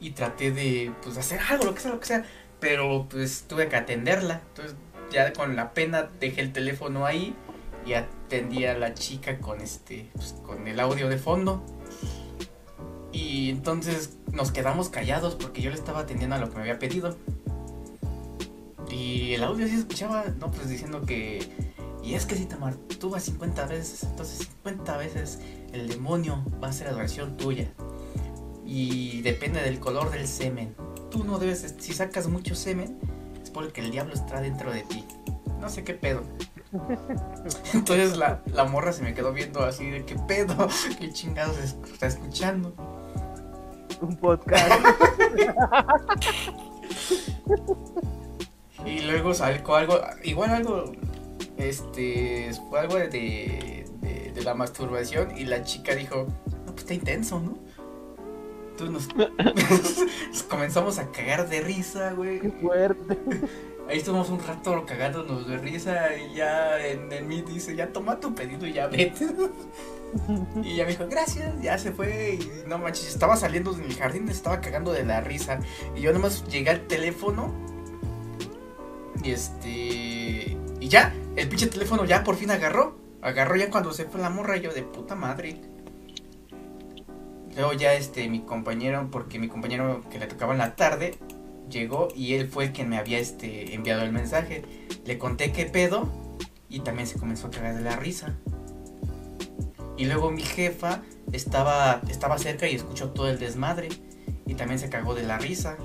y traté de, pues, hacer algo, lo que sea, lo que sea. Pero pues tuve que atenderla. Entonces ya con la pena dejé el teléfono ahí y atendí a la chica con este, pues, con el audio de fondo. Y entonces nos quedamos callados porque yo le estaba atendiendo a lo que me había pedido. Y el audio sí escuchaba, no, pues diciendo que. Y es que si te masturbas 50 veces, entonces 50 veces el demonio va a ser adoración tuya. Y depende del color del semen. Tú no debes, si sacas mucho semen, es porque el diablo está dentro de ti. No sé qué pedo. [LAUGHS] Entonces la, la morra se me quedó viendo así de qué pedo, [LAUGHS] qué chingados es- está escuchando. Un podcast. [LAUGHS] Y luego salió algo, igual algo, este, fue algo de, de, de la masturbación y la chica dijo, no, pues está intenso, ¿no? Entonces nos, nos [LAUGHS] comenzamos a cagar de risa, güey. Qué fuerte. [LAUGHS] Ahí estuvimos un rato cagándonos de risa y ya en el meet dice, ya toma tu pedido y ya vete. [LAUGHS] Y ella me dijo, gracias, ya se fue. Y no manches, estaba saliendo del jardín, estaba cagando de la risa. Y yo nomás llegué al teléfono. Y este. Y ya, el pinche teléfono ya por fin agarró. Agarró ya cuando se fue la morra. Yo de puta madre. Luego ya este, mi compañero, porque mi compañero que le tocaba en la tarde, llegó y él fue quien me había este, enviado el mensaje. Le conté qué pedo y también se comenzó a cagar de la risa. Y luego mi jefa estaba, estaba cerca y escuchó todo el desmadre y también se cagó de la risa.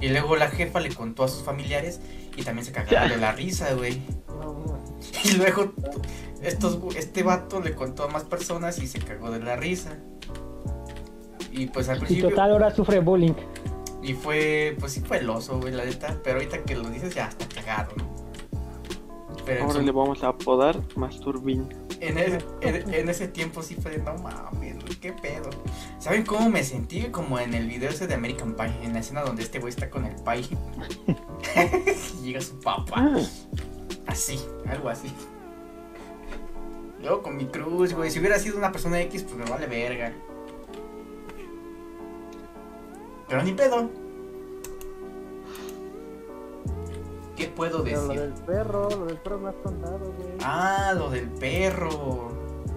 Y luego la jefa le contó a sus familiares y también se cagaron de la risa, güey. [LAUGHS] Y luego estos, este vato le contó a más personas y se cagó de la risa. Y pues al Y principio... total ahora sufre bullying. Y fue, pues sí fue el oso, güey, la neta. Pero ahorita que lo dices ya está cagado, ¿no? Pero Ahora su- le vamos a apodar Masturbin. En, ese, tiempo sí fue de no mames, qué pedo. ¿Saben cómo me sentí? Como en el video ese de American Pie, en la escena donde este güey está con el pie. [LAUGHS] llega su papá. Así, algo así. Luego con mi cruz, güey. Si hubiera sido una persona X, pues me vale verga. Pero ni pedo. ¿Qué puedo Pero lo decir? del perro, lo del perro me has contado, güey. Ah, lo del perro.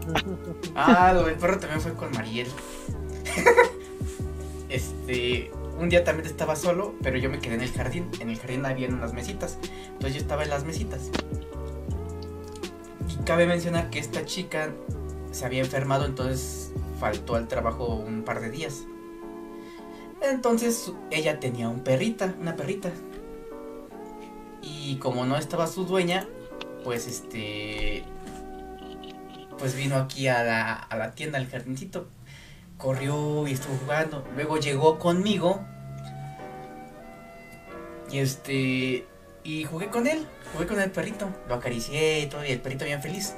[LAUGHS] Ah, lo del perro también fue con Mariel. [LAUGHS] este, un día también estaba solo, pero yo me quedé en el jardín. En el jardín había unas mesitas. Entonces yo estaba en las mesitas. Y cabe mencionar que esta chica se había enfermado, entonces faltó al trabajo un par de días. Entonces ella tenía un perrita, una perrita. Y como no estaba su dueña, pues este pues vino aquí a la, a la tienda, al jardincito. Corrió y estuvo jugando. Luego llegó conmigo. Y este. Y jugué con él. Jugué con el perrito. Lo acaricié y todo. Y el perrito bien feliz.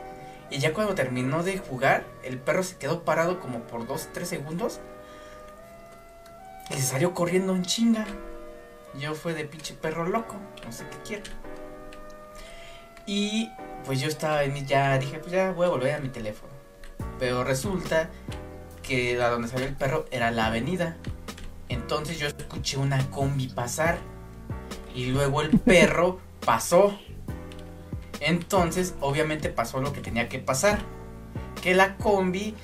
Y ya cuando terminó de jugar, el perro se quedó parado como por 2-3 segundos. Y se salió corriendo un chinga. Yo fue de pinche perro loco. No sé qué quiere. Y pues yo estaba en mi, ya dije, pues ya voy a volver a mi teléfono. Pero resulta que a donde salió el perro era la avenida. Entonces yo escuché una combi pasar. Y luego el [LAUGHS] perro pasó. Entonces, obviamente pasó lo que tenía que pasar. Que la combi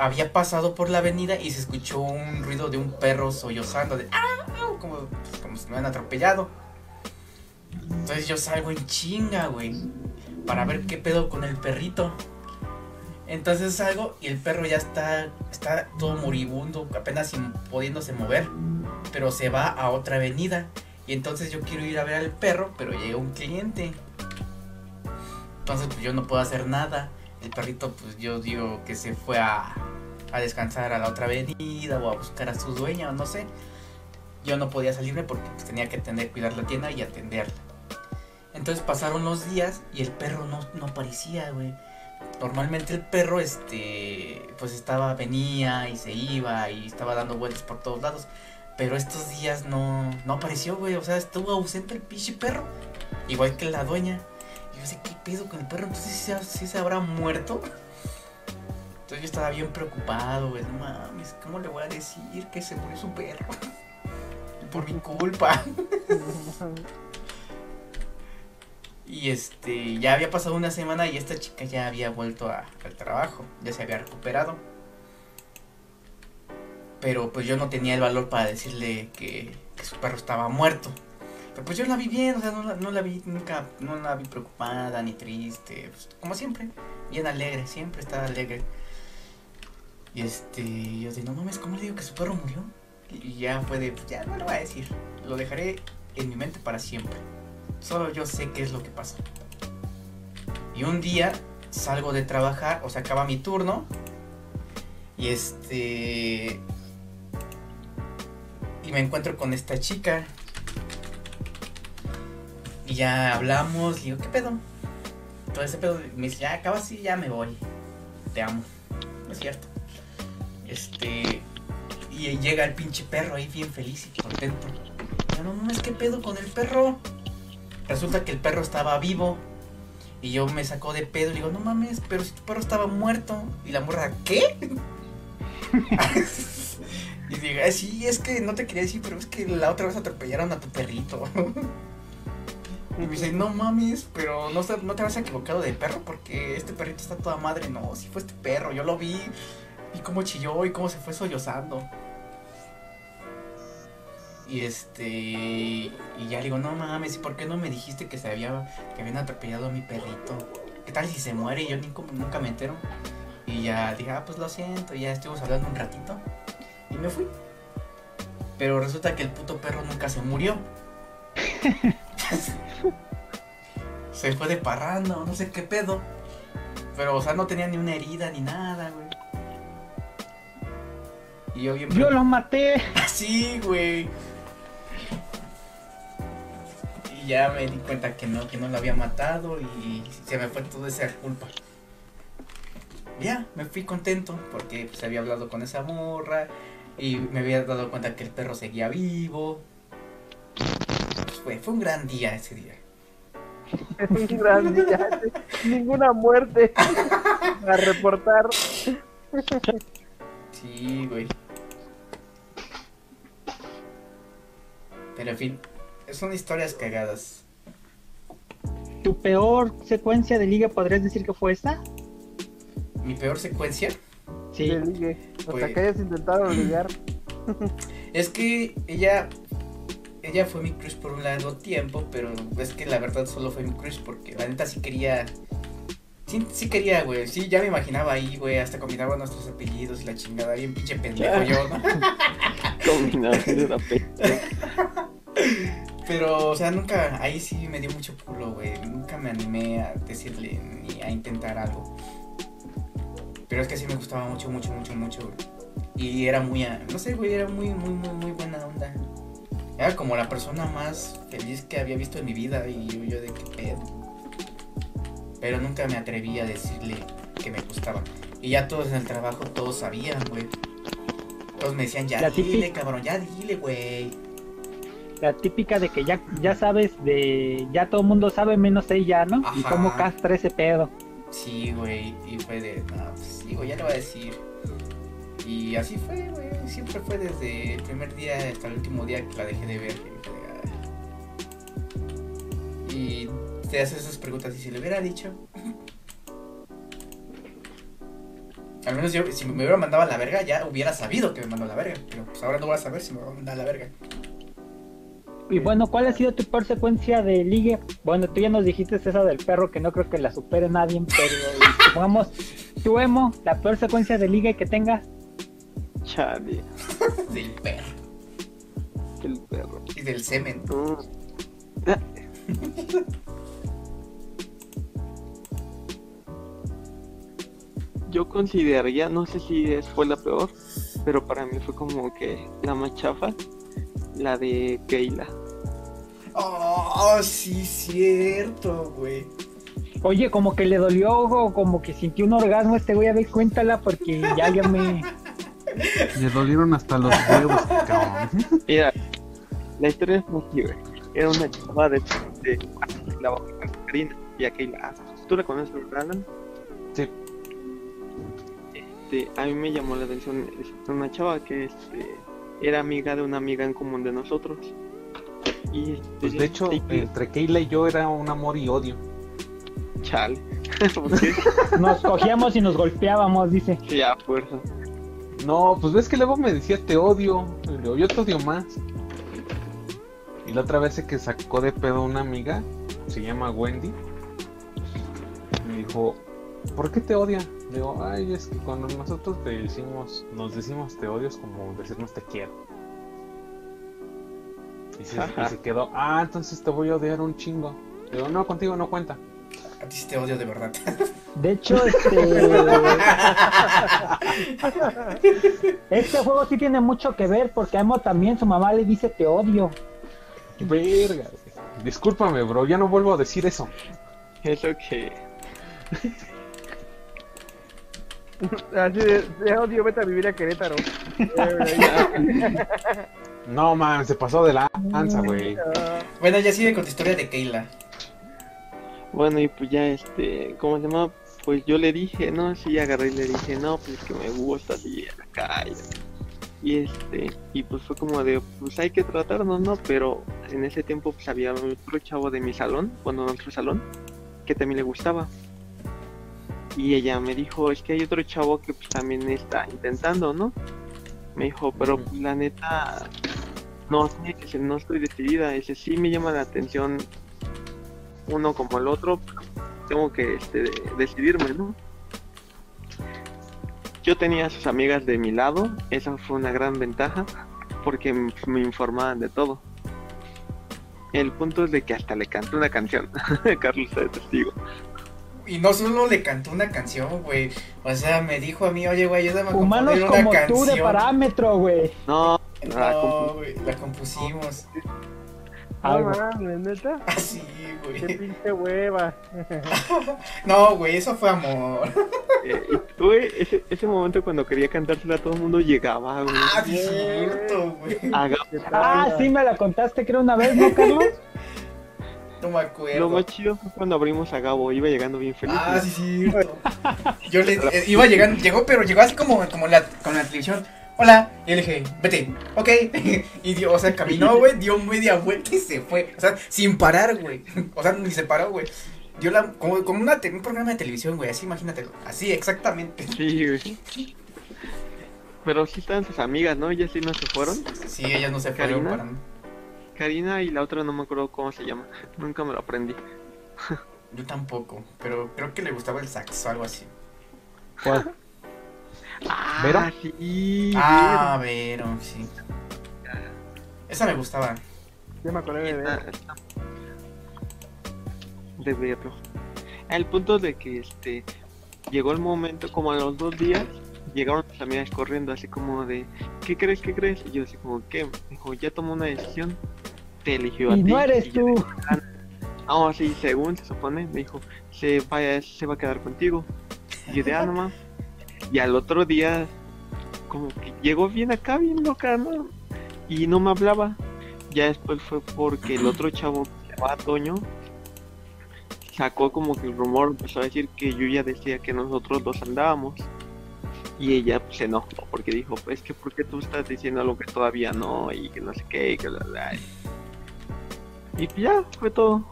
había pasado por la avenida y se escuchó un ruido de un perro sollozando de ¡Ah! Como, pues, como si me hubieran atropellado. Entonces yo salgo en chinga, güey para ver qué pedo con el perrito. Entonces salgo y el perro ya está, está todo moribundo, apenas pudiéndose mover, pero se va a otra avenida. Y entonces yo quiero ir a ver al perro, pero llega un cliente. Entonces pues yo no puedo hacer nada. El perrito pues yo digo que se fue a, a descansar a la otra avenida o a buscar a su dueña o no sé. Yo no podía salirme porque pues, tenía que atender, cuidar la tienda y atenderla. Entonces pasaron los días y el perro no, no aparecía, güey. Normalmente el perro, este, pues estaba, venía y se iba y estaba dando vueltas por todos lados. Pero estos días no, no apareció, güey. O sea, estuvo ausente el pinche perro. Igual que la dueña. Yo sé, ¿qué pedo con el perro? Entonces, ¿sí se, sí se habrá muerto? Entonces yo estaba bien preocupado, güey. No mames, ¿cómo le voy a decir que se murió su perro? [LAUGHS] Por mi culpa. [LAUGHS] Y este, ya había pasado una semana y esta chica ya había vuelto al trabajo, ya se había recuperado. Pero pues yo no tenía el valor para decirle que, su perro estaba muerto. Pero pues yo la vi bien, o sea, no la, vi nunca, no la vi preocupada ni triste, pues, como siempre, bien alegre, siempre estaba alegre. Y este, yo dije, no mames, ¿cómo le digo que su perro murió? Y ya fue de, pues ya no lo voy a decir, lo dejaré en mi mente para siempre. Solo yo sé qué es lo que pasa. Y un día salgo de trabajar, o sea, acaba mi turno. Y este. Y me encuentro con esta chica. Y ya hablamos, y digo, ¿qué pedo? Todo ese pedo me dice, ya acaba así, ya me voy. Te amo. No es cierto. Este. Y llega el pinche perro ahí bien feliz y contento. Ya no mames, ¿qué pedo con el perro? Resulta que el perro estaba vivo. Y yo me sacó de pedo y digo, no mames, pero si tu perro estaba muerto. Y la morra, ¿qué? [LAUGHS] y digo, sí, es que no te quería decir, pero es que la otra vez atropellaron a tu perrito. [LAUGHS] y me dice, no mames, pero no, te has equivocado de perro porque este perrito está toda madre. No, si fue este perro, yo lo vi. Y cómo chilló y cómo se fue sollozando. Y este. Y ya le digo, no mames, ¿y por qué no me dijiste que se había. que habían atropellado a mi perrito? ¿Qué tal si se muere? Y yo ni nunca me entero. Y ya dije, ah, pues lo siento, ya estuvimos hablando un ratito. Y me fui. Pero resulta que el puto perro nunca se murió. [LAUGHS] [LAUGHS] se fue de parrando, no sé qué pedo. Pero, o sea, no tenía ni una herida ni nada, güey. Y yo bien. Yo lo maté. [LAUGHS] Sí, güey ya me di cuenta que no, que no lo había matado y se me fue toda esa culpa. Ya, me fui contento porque pues, había hablado con esa morra y me había dado cuenta que el perro seguía vivo. Pues, fue, fue un gran día ese día. [LAUGHS] un gran día. Ninguna muerte [LAUGHS] a reportar. Sí, güey. Pero en fin, son historias cagadas. ¿Tu peor secuencia de liga podrías decir que fue esta? ¿Mi peor secuencia? Sí. De ligue. Hasta pues... que hayas intentado ligar. es que ella. Ella fue mi crush por un largo tiempo, pero es que la verdad solo fue mi crush porque la neta sí quería. Sí, sí quería, güey. Sí, ya me imaginaba ahí, güey. Hasta combinaba nuestros apellidos y la chingada. Bien pinche pendejo yo, ¿no? [LAUGHS] Combinación de [LAUGHS] Pero, o sea, nunca, ahí sí me dio mucho culo, güey. Nunca me animé a decirle ni a intentar algo. Pero es que sí me gustaba mucho, mucho, mucho, mucho, güey. Y era muy, no sé, güey, era muy, muy, muy, muy buena onda. Era como la persona más feliz que había visto en mi vida y yo, yo de qué pedo. Pero nunca me atreví a decirle que me gustaba. Y ya todos en el trabajo, todos sabían, güey. Todos me decían, ya La dile, típica- cabrón, ya dile, güey. La típica de que ya, ya sabes de. Ya todo el mundo sabe menos ella, ¿no? Y cómo castra ese pedo. Sí, güey, y fue de, no, pues digo, ya le voy a decir. Y así fue, güey, siempre fue desde el primer día hasta el último día que la dejé de ver. Y te haces esas preguntas y si le hubiera dicho. [LAUGHS] Al menos yo, si me hubiera mandado a la verga, ya hubiera sabido que me mandó a la verga. Pero pues ahora no voy a saber si me va a mandar a la verga. Y bueno, ¿cuál ha sido tu peor secuencia de ligue? Bueno, tú ya nos dijiste esa del perro que no creo que la supere nadie, pero supongamos, tu emo, la peor secuencia de ligue que tengas. Chale, [LAUGHS] Del perro el perro. y del semen. Mm. [LAUGHS] Yo consideraría, no sé si fue la peor, pero para mí fue como que la más chafa, la de Keila. Oh, sí, cierto, güey. Oye, como que le dolió o como que sintió un orgasmo este güey, a ver, cuéntala porque ya ya me... Le dolieron hasta los huevos, cabrón. Mira, la historia es muy güey. Era una chava de, de la Karina y a Keila. ¿Tú la conoces, Alan? Sí. Este, a mí me llamó la atención este, una chava que este, era amiga de una amiga en común de nosotros. Y este, Pues de hecho, sí, entre Keila y yo era un amor y odio. chale. [LAUGHS] ¿Por qué? Nos cogíamos y nos golpeábamos, dice. Sí, a fuerza. No, pues ves que luego me decía te odio. Le digo, yo te odio más. Y la otra vez que sacó de pedo una amiga, se llama Wendy. Me dijo, ¿por qué te odia? Digo, ay, es que cuando nosotros te decimos, nos decimos te odio es como decirnos te quiero. Y se, y se quedó, ah, entonces te voy a odiar un chingo. Le digo, no, contigo no cuenta. A ti sí te odio de verdad. De hecho, este... [LAUGHS] este juego sí tiene mucho que ver porque a Emo también su mamá le dice te odio. Verga. Discúlpame, bro, ya no vuelvo a decir eso. Eso que. [LAUGHS] Así de, de odio, vete a vivir a Querétaro. [LAUGHS] No, man, se pasó de la lanza, güey. bueno, ya sigue con tu historia de Keila. Bueno, y pues ya, este, ¿cómo se llama? Pues yo le dije, no, sí, agarré y le dije, no, pues que me gusta así en la calle. Y este, y pues fue como de, pues hay que tratarnos, ¿no? Pero en ese tiempo pues había otro chavo de mi salón, bueno, de nuestro salón, que también le gustaba. Y ella me dijo, es que hay otro chavo que pues también está intentando, ¿no? Me dijo, pero pues, la neta, no no estoy decidida. Dice, sí me llama la atención uno como el otro, tengo que este, decidirme, ¿no? Yo tenía a sus amigas de mi lado, esa fue una gran ventaja, porque me informaban de todo. El punto es de que hasta le canté una canción, [LAUGHS] Carlos está de testigo. Y no solo le cantó una canción, güey. O sea, me dijo a mí, oye, güey, ayúdame a Humanos componer una como tú de parámetro, güey. No, No, compu- güey, la compusimos. No Algo. mames, neta. [LAUGHS] Así, Qué güey. pinche hueva. [LAUGHS] No, güey, eso fue amor. [LAUGHS] eh, y tuve ese, ese momento cuando quería cantársela, todo el mundo llegaba, güey. Ah, sí, cierto, güey. Qué Ah, sí me la contaste creo una vez, ¿no, Carlos? No me acuerdo. Lo más chido fue cuando abrimos a Gabo, iba llegando bien feliz. Ah, sí, cierto. Yo le eh, iba llegando, llegó, pero llegó así como, como la, con la televisión. Hola, y yo le dije, vete, ok. [LAUGHS] Y dio, o sea, caminó, güey, dio media vuelta y se fue. O sea, sin parar, güey. [LAUGHS] O sea, ni se paró, güey. Dio la, como, como una un programa de televisión, güey, así imagínate. Así, exactamente. Sí, güey. Pero sí estaban sus amigas, ¿no? Ellas sí no se fueron. Sí, ellas no se fueron ¿Karina? parando. Karina y la otra no me acuerdo cómo se llama. Nunca me lo aprendí. Yo tampoco, pero creo que le gustaba el saxo, algo así. ¿Cuál? Ah, ¿Vero? sí. Ah, Vero, sí. Esa me gustaba. Yo me acordé de Vero. De verlo. El punto de que este llegó el momento, como a los dos días, llegaron sus amigas corriendo, así como de, ¿qué crees? ¿Qué crees? Y yo así como, ¿qué? Dijo, ya tomó una decisión, te eligió a Y ti. no eres Y tú. dije, "Ah, No, sí, según se supone, me dijo, se, vaya, se va a quedar contigo. Y yo de, ah. Y al otro día, como que llegó bien acá, bien loca, ¿no? Y no me hablaba. Ya después fue porque el otro chavo que se llamaba Toño sacó como que el rumor, empezó a decir que yo ya decía que nosotros dos andábamos. Y ella pues, se enojó porque dijo, pues que ¿por qué tú estás diciendo algo que todavía no? Y que no sé qué, y que bla, bla. Y ya, fue todo.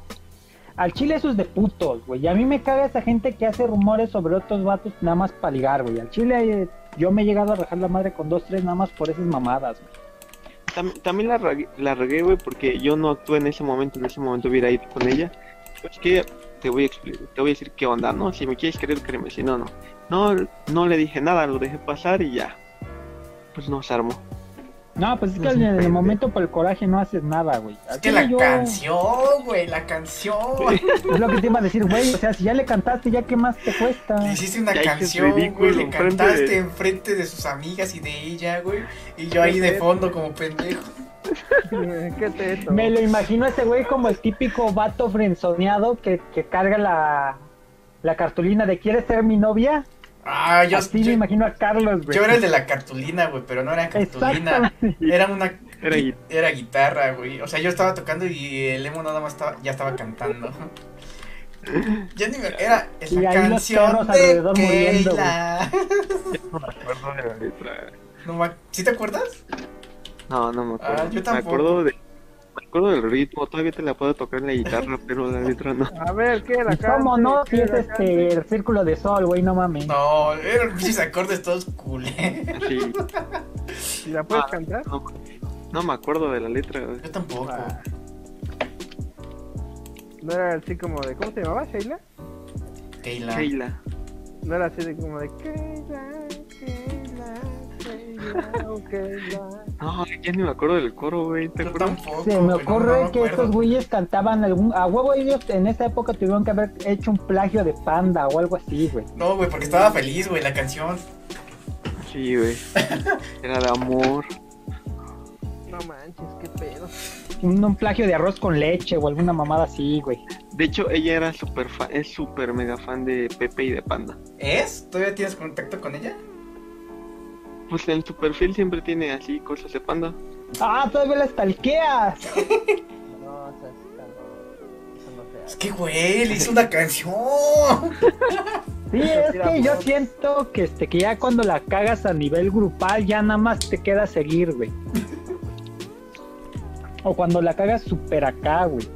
Al chile eso es de putos, güey. Y a mí me caga esa gente que hace rumores sobre otros vatos nada más para ligar, güey. Al chile eh, yo me he llegado a rajar la madre con dos, tres nada más por esas mamadas, güey. Tam- también la, la regué, güey, porque yo no actué en ese momento, en ese momento hubiera ido con ella. Es que te voy a explicar, te voy a decir qué onda, ¿no? Si me quieres querer, créeme, si no, no. No, no le dije nada, lo dejé pasar y ya. Pues no se armó. No, pues es que en el momento por el coraje no haces nada, güey. Es que la yo- canción, güey, la canción. [LAUGHS] Es lo que te iba a decir, güey. O sea, si ya le cantaste, ya qué más te cuesta. Le hiciste una Ya canción, ridículo güey, le cantaste de- enfrente de sus amigas y de ella, güey. Y yo ahí de fondo como pendejo. [LAUGHS] ¿Qué teto? Me lo imagino a ese güey como el típico vato frenzoneado que, que carga la, la cartulina de ¿Quieres ser mi novia? Ah, yo, Así me imagino a Carlos, güey. yo era el de la cartulina, güey, pero no era cartulina. Era una Era gui- era guitarra, güey. O sea, yo estaba tocando y el emo nada más estaba, ya estaba cantando. Ya ni me, era Y la canción de Keila. [LAUGHS] No me acuerdo de la letra. No ¿Sí te acuerdas? No, no me acuerdo. Ah, yo Me acuerdo de. Me acuerdo del ritmo, todavía te la puedo tocar en la guitarra, [LAUGHS] pero la letra no. A ver, ¿qué? ¿Y ¿Cómo no? ¿qué Si es este, el círculo de sol, güey, no mames. No, eran pinches acordes todos culé. Sí, ¿Y la puedes Ah. cantar? no, no me acuerdo de la letra. güey. Yo tampoco. Ah. No era así como de. ¿Cómo se llamaba, Sheila? Keila. Sheila. No era así de como de. Keila, Keila, Keila, Keila. No, ya ni me acuerdo del coro, güey. ¿Te Yo acuerdas? tampoco. Se me no, ocurre no me que estos güeyes cantaban algún. A huevo, ellos en esa época tuvieron que haber hecho un plagio de panda o algo así, güey. No, güey, porque estaba feliz, güey, la canción. Sí, güey. Era de amor. No manches, qué pedo. Un, un plagio de arroz con leche o alguna mamada así, güey. De hecho, ella era súper fan, es súper mega fan de Pepe y de Panda. ¿Es? ¿Todavía tienes contacto con ella? Pues en su perfil siempre tiene así cosas de Panda. ¡Ah, todavía la stalkeas! No, [LAUGHS] o sea, eso no se Es que, güey, le hizo una canción. [LAUGHS] Sí, es que yo siento que este que ya cuando la cagas a nivel grupal ya nada más te queda seguir, güey. O cuando la cagas super acá, güey.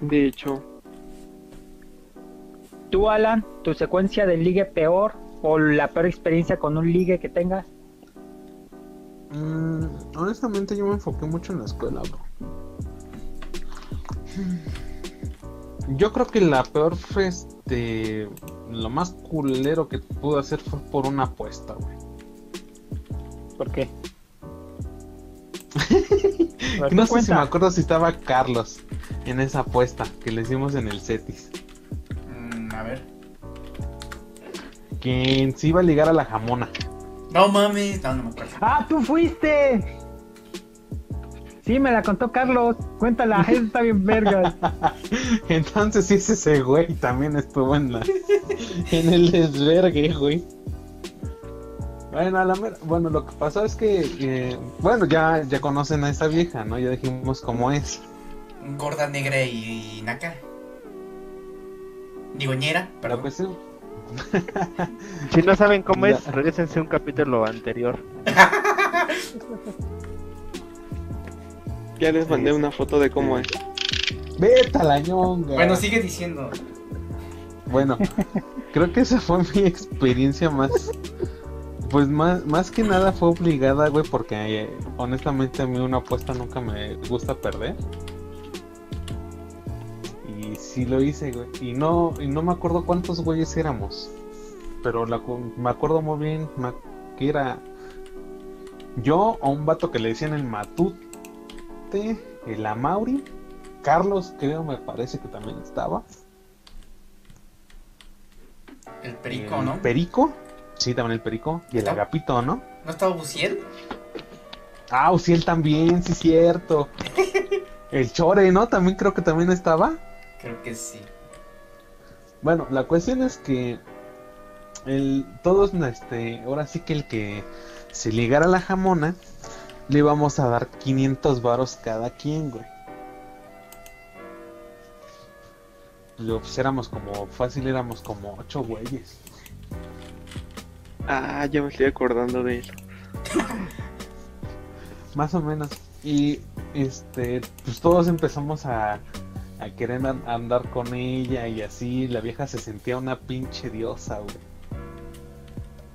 De hecho, Tú, Alan, tu secuencia de ligue peor o la peor experiencia con un ligue que tengas. Mm, honestamente yo me enfoqué mucho en la escuela, bro. Yo creo que la peor fue este... Lo más culero que pude hacer fue por una apuesta, güey. ¿Por qué? [LAUGHS] No sé si me acuerdo si estaba Carlos en esa apuesta que le hicimos en el Cetis. Mm, a ver. Quien se iba a ligar a la jamona. No mames. No, no me acuerdo. ¡Ah, tú fuiste! Sí, me la contó Carlos. Cuéntala, [LAUGHS] eso está bien verga. Entonces sí, ese güey también estuvo en la [LAUGHS] en el desvergue, güey. Bueno, a la mera- bueno, lo que pasó es que eh, bueno, ya ya conocen a esa vieja, ¿no? Ya dijimos cómo es. Gorda, negra y naca. Digoñera, Pero perdón. pues sí. [LAUGHS] Si no saben cómo es, regresense a un capítulo anterior. ya les mandé una foto de cómo es. Vete a la ñonga. Bueno, sigue diciendo. Bueno, creo que esa fue mi experiencia más. Pues más, más que nada fue obligada, güey, porque eh, honestamente a mí una apuesta nunca me gusta perder. Sí lo hice, güey. Y no, y no me acuerdo cuántos güeyes éramos. Pero la, me acuerdo muy bien ma- que era yo o un vato que le decían el Matute, el Amauri, Carlos creo me parece que también estaba. El perico, el ¿no? Perico, sí, también el Perico. Y el ¿Está? Agapito, ¿no? ¿No estaba Buciel? Ah, Uciel también, sí, cierto. [LAUGHS] El Chore, ¿no? También creo que también estaba. Creo que sí. Bueno, la cuestión es que el, todos, este, ahora sí que el que se ligara a la jamona, le íbamos a dar 500 varos cada quien, güey. Luego, pues éramos como, fácil éramos como 8 güeyes. Ah, ya me estoy acordando de eso. Más o menos. Y, este, pues todos empezamos a, a querer an- andar con ella y así, la vieja se sentía una pinche diosa, güey.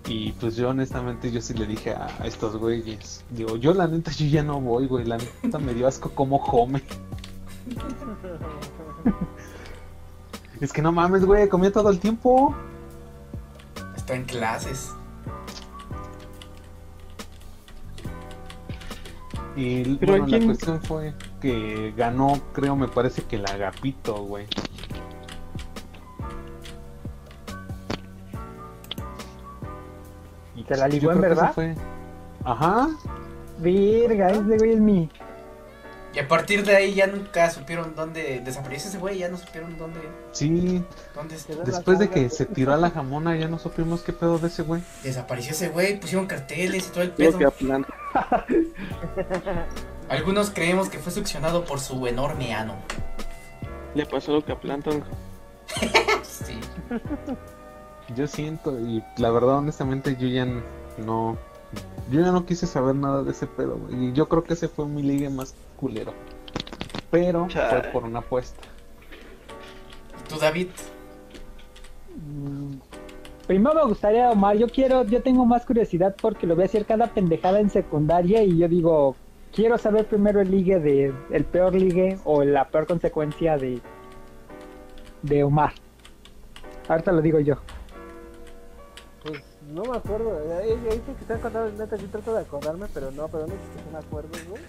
Y pues yo honestamente yo sí le dije a, a estos güeyes, digo, yo la neta yo ya no voy, güey, la neta me dio asco como come. [LAUGHS] es que no mames, güey, comía todo el tiempo. Está en clases. Y Pero bueno, la ¿quién- cuestión fue que ganó, creo, me parece que el agapito, güey. Y ¿Se la ligó en verdad? fue- Ajá, Virga, ese güey es mi. Y a partir de ahí ya nunca supieron dónde desapareció ese güey, ya no supieron dónde, sí. dónde Después de que se tiró a la jamona ya no supimos qué pedo de ese güey. desapareció ese güey, pusieron carteles y todo el pedo. [LAUGHS] Algunos creemos que fue succionado por su enorme ano. Le pasó lo que a Planton. [LAUGHS] Sí. Yo siento, y la verdad, honestamente, yo ya no. Yo ya no quise saber nada de ese pedo, güey. Y yo creo que ese fue mi ligue más culero. Pero Chale. fue por una apuesta. ¿Y tú, David? Mm, Primero me gustaría, Omar, yo quiero, yo tengo más curiosidad porque lo voy a hacer cada pendejada en secundaria y yo digo, quiero saber primero el ligue de, el peor ligue o la peor consecuencia de, de Omar. Ahorita lo digo yo. Pues no me acuerdo. Ahí ahí dice que están contando, neta, sí trato de acordarme, pero no, pero no sé si me acuerdo, güey.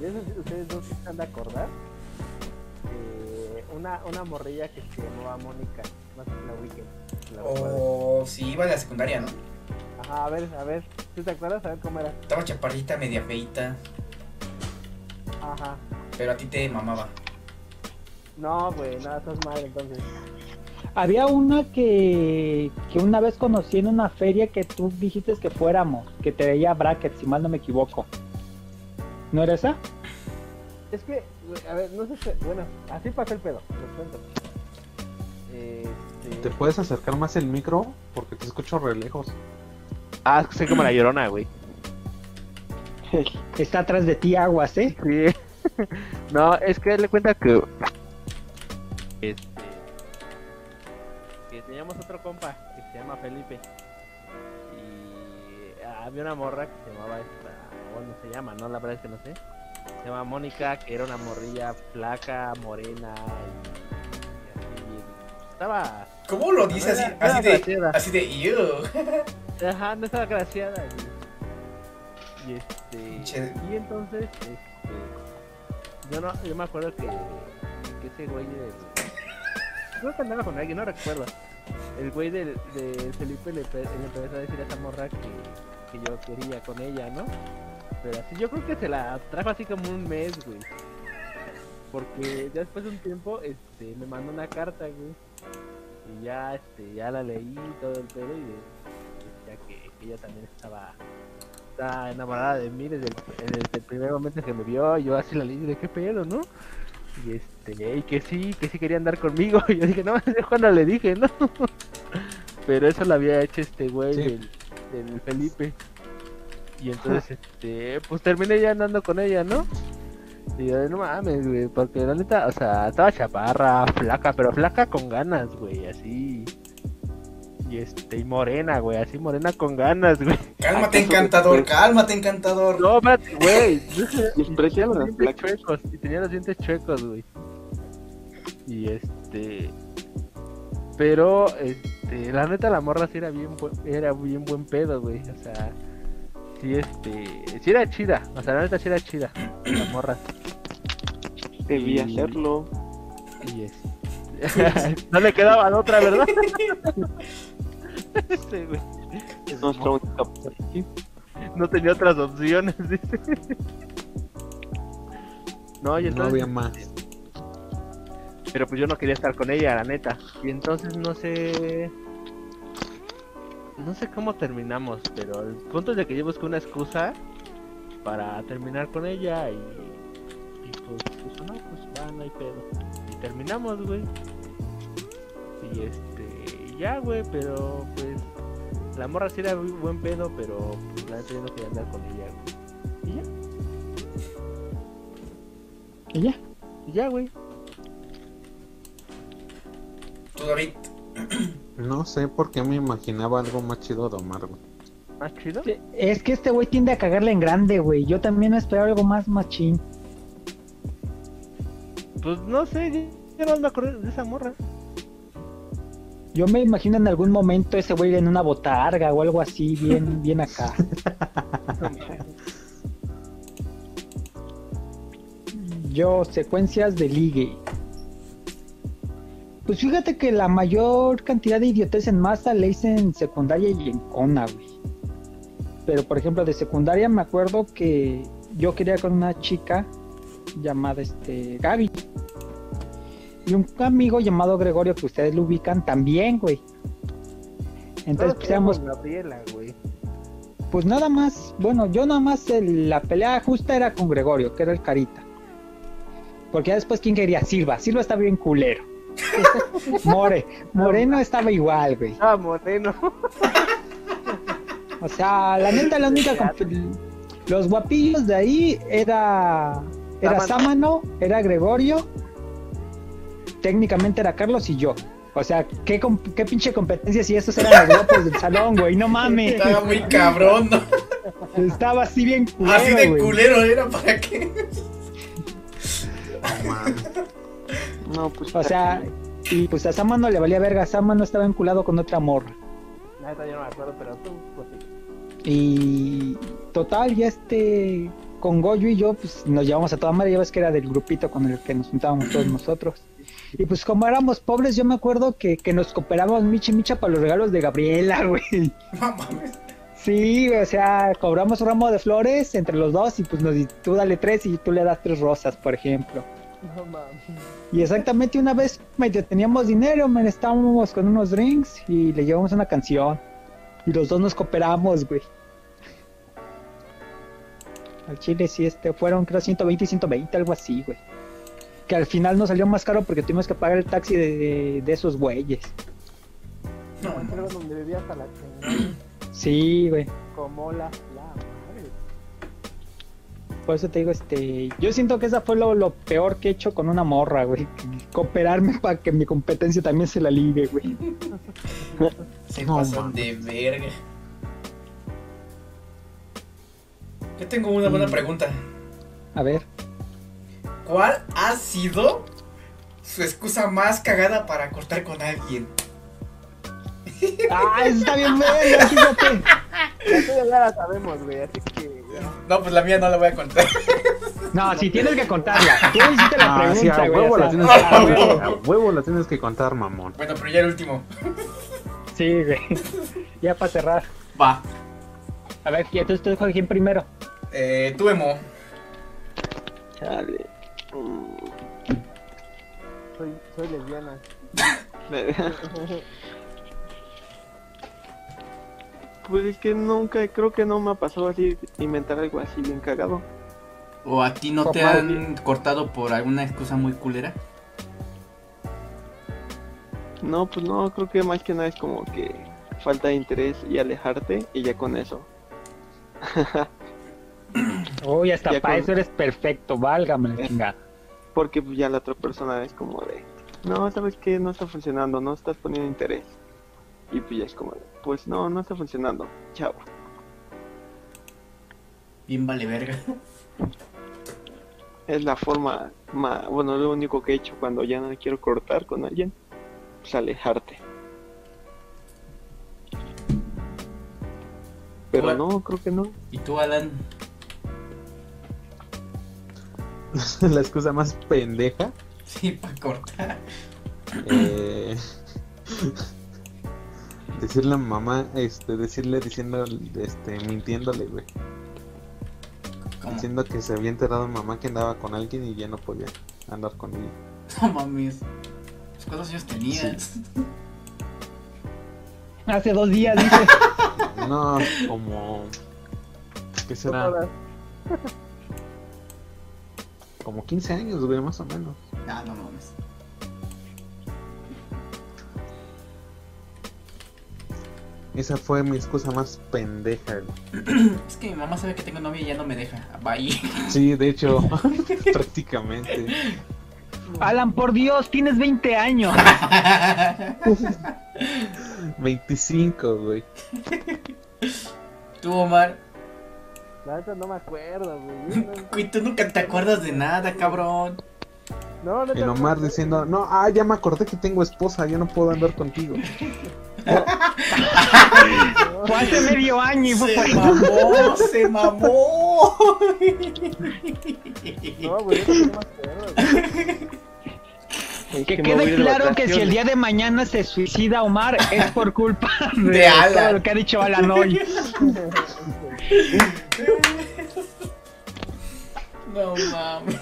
Y eso sí, ustedes dos sí están de acordar. Eh, una, una morrilla que se llamaba Mónica, si la weekend. La recuerdas. O si iba a la secundaria, ¿no? Ajá, a ver, a ver. ¿Tú te acuerdas? A ver cómo era. Estaba chaparrita, media feita, Ajá. pero a ti te mamaba. No, güey, nada, estás mal entonces. Había una que, que una vez conocí en una feria que tú dijiste que fuéramos, que te veía bracket, si mal no me equivoco. ¿No era esa? Es que, güey, a ver, no sé si, bueno, así pasó el pedo, les cuento. Este... ¿Te puedes acercar más el micro? Porque te escucho re lejos. Ah, es que soy como la llorona, güey. [LAUGHS] Está atrás de ti aguas, ¿eh? Sí. [LAUGHS] no, es que le cuenta que. Este. Que teníamos otro compa que se llama Felipe. Y había una morra que se llamaba esta. Bueno, se llama, ¿no? La verdad es que no sé. Se llama Mónica, que era una morrilla flaca, morena y. y así bien. Estaba. ¿Cómo lo dice así, Era- así era de, así de, "Ew"? Ajá, no estaba graciada. Y, y este. Y entonces, este. Yo no, yo me acuerdo que, que ese güey del. Creo que andaba con alguien, no recuerdo. El güey del, del Felipe le, pe- le empezó a decir a esa morra que, que yo quería con ella, ¿no? Pero así, yo creo que se la trajo así como un mes, güey. Porque ya después de un tiempo, este, me mandó una carta, güey. Y ya, este, ya la leí y todo el pedo y de- decía que, que ella también estaba, estaba enamorada de mí desde el, desde el primer momento que me vio. Yo así la leí de qué pedo, ¿no? Y este, y que sí, que sí quería andar conmigo. [LAUGHS] Y yo dije, no, [LAUGHS] es cuando le dije, ¿no? [LAUGHS] Pero eso lo había hecho este güey Sí. del, del Felipe. Y entonces, este, pues terminé ya andando con ella, ¿no? Y yo, no mames, güey, porque la neta, o sea, estaba chaparra, flaca, pero flaca con ganas, güey, así. Y este, y morena, güey, así morena con ganas, güey. Cálmate, encantador, cálmate, encantador. No, espérate, güey. [LAUGHS] Tenía las los dientes placas. chuecos, y tenía los dientes chuecos, güey. Y este. Pero, este, la neta, la morra sí era bien, bu- era bien buen pedo, güey. O sea, sí, este. Sí era chida. O sea, la neta sí era chida. La morra. Debí Y- hacerlo. Y este. [LAUGHS] no le quedaba de otra, ¿verdad? [LAUGHS] [LAUGHS] Este, güey. Es nuestra única opción. No tenía otras opciones, dice. No, y No había más. pero pues yo no quería estar con ella, la neta. Y entonces no sé. No sé cómo terminamos, pero el punto es de que yo busqué una excusa para terminar con ella y. Y pues, pues no, pues va, no hay pedo. Y terminamos, güey. Y este. Ya, güey, pero pues. La morra sí era muy buen pedo, pero pues la yo no quería andar con ella, güey. Y ya, Y ya. y ya, güey. Tú, David. No sé por qué me imaginaba algo más chido de Omar, güey. ¿Más chido? Es que este güey tiende a cagarle en grande, güey. Yo también me esperaba algo más machín. Pues no sé, ya no me acuerdo de esa morra. Yo me imagino en algún momento ese güey en una botarga o algo así, bien, [LAUGHS] bien acá. Yo, secuencias de ligue. Pues fíjate que la mayor cantidad de idiotes en masa le hice en secundaria y en cona, güey. Pero por ejemplo, de secundaria me acuerdo que yo quería con una chica llamada este Gaby. Y un amigo llamado Gregorio, que ustedes lo ubican, también, güey. Entonces, pues, éramos, Gabriela, güey. pues nada más, bueno, yo nada más el- la pelea justa era con Gregorio, que era el carita. Porque ya después, ¿quién quería? Silva. Silva estaba bien culero. [LAUGHS] More, Moreno estaba igual, güey. Ah, moreno. O sea, la neta, la única. Los guapillos de ahí era. Era. Sámano, era Gregorio. Técnicamente era Carlos y yo. O sea, ¿qué, qué pinche competencia si estos eran los guapos del salón, güey? No mames. Estaba muy cabrón, ¿no? Estaba así bien culero, Así de güey. culero era para qué. No mames. No, pues. O sea, y pues a Sámano le valía verga. Sámano estaba enculado con otra morra. Neta yo no me acuerdo, pero tú, pues sí. Y total, ya este, con Goyo y yo, pues nos llevamos a toda madre, ya ves que era del grupito con el que nos juntábamos todos nosotros. Y pues como éramos pobres, yo me acuerdo que, que nos cooperábamos micha y micha para los regalos de Gabriela, [LAUGHS] güey. No mames. Sí, o sea, cobramos un ramo de flores entre los dos y pues nos, tú dale tres y tú le das tres rosas, por ejemplo. No mames. Y exactamente una vez medio teníamos dinero, men, estábamos con unos drinks y le llevamos una canción. Y los dos nos cooperamos, güey. Al chile sí, este, fueron creo 120 y 120, algo así, güey. Que al final nos salió más caro porque tuvimos que pagar el taxi de, de- de esos güeyes. No, Creo no. donde vivía hasta la chingada. Sí, güey. Como la, la madre. Por eso te digo, este, yo siento que esa fue lo, lo peor que he hecho con una morra, güey. Cooperarme para que mi competencia también se la ligue, güey. [LAUGHS] Se No, pasan de verga. Yo tengo una buena Mm. pregunta. A ver. ¿Cuál ha sido su excusa más cagada para cortar con alguien? [LAUGHS] ¡Ah, eso está bien verga, fíjate! Ya la sabemos, güey, así que. ya. No, pues la mía no la voy a contar. No, si tienes que contarla. Tú hiciste la sí, pregunta, a güey. huevo o la sea, tienes a que huevo. contar. A huevo la tienes que contar, mamón. Bueno, pero ya el último. Sí, güey. Ya para cerrar. Va. A ver, y entonces te dejo quién primero. Eh, tú, Emo. Chale. Mm, Soy, soy lesbiana. [LAUGHS] Pues es que nunca, creo que no me ha pasado así inventar algo así bien cagado. ¿O a ti no te han cortado por alguna excusa muy culera? No, pues no, creo que más que nada es como que falta de interés y alejarte y ya con eso. [LAUGHS] [CLEARS THROAT] Uy, hasta Ya para con- eso eres perfecto. Válgame la chingada. Porque pues ya la otra persona es como de, no, sabes que no está funcionando, no estás poniendo interés. Y pues ya es como de, pues no, no está funcionando, chao. Bien vale verga. es la forma más, bueno, lo único que he hecho cuando ya no quiero cortar con alguien, pues alejarte. Pero no, creo que no. ¿Y tú, Alan? [LAUGHS] la excusa más pendeja. Sí, para cortar. eh, decirle a mamá, este, decirle diciendo, este, mintiéndole, güey. ¿Cómo? Diciendo que se había enterado mamá que andaba con alguien y ya no podía andar con ella. [LAUGHS] No mames. ¿Cuántos años tenías? [LAUGHS] Hace dos días, dice. No, como. ¿Qué será? Como 15 años, güey, más o menos. Ah, no mames. Esa fue mi excusa más pendeja, güey. [CLEARS THROAT] Es que mi mamá sabe que tengo novia y ya no me deja. Bye. [LAUGHS] Sí, de hecho, [LAUGHS] prácticamente. Alan, por Dios, tienes 20 años. [LAUGHS] 25, güey. tú, Omar. La neta no me acuerdo, güey. [LAUGHS] Güey, tú nunca te acuerdas de nada, cabrón. No, no, neta, El no Omar me diciendo, no, ah, ya me acordé que tengo esposa, ya no puedo andar contigo. acuerdo. [LAUGHS] Fue hace medio año y fue Se mamó, se mamó. No, güey, no me acuerdo. güey. [LAUGHS] Que quede de claro que si el día de mañana se suicida Omar [LAUGHS] es por culpa de, De Alan. todo lo que ha dicho Alan hoy. No mames.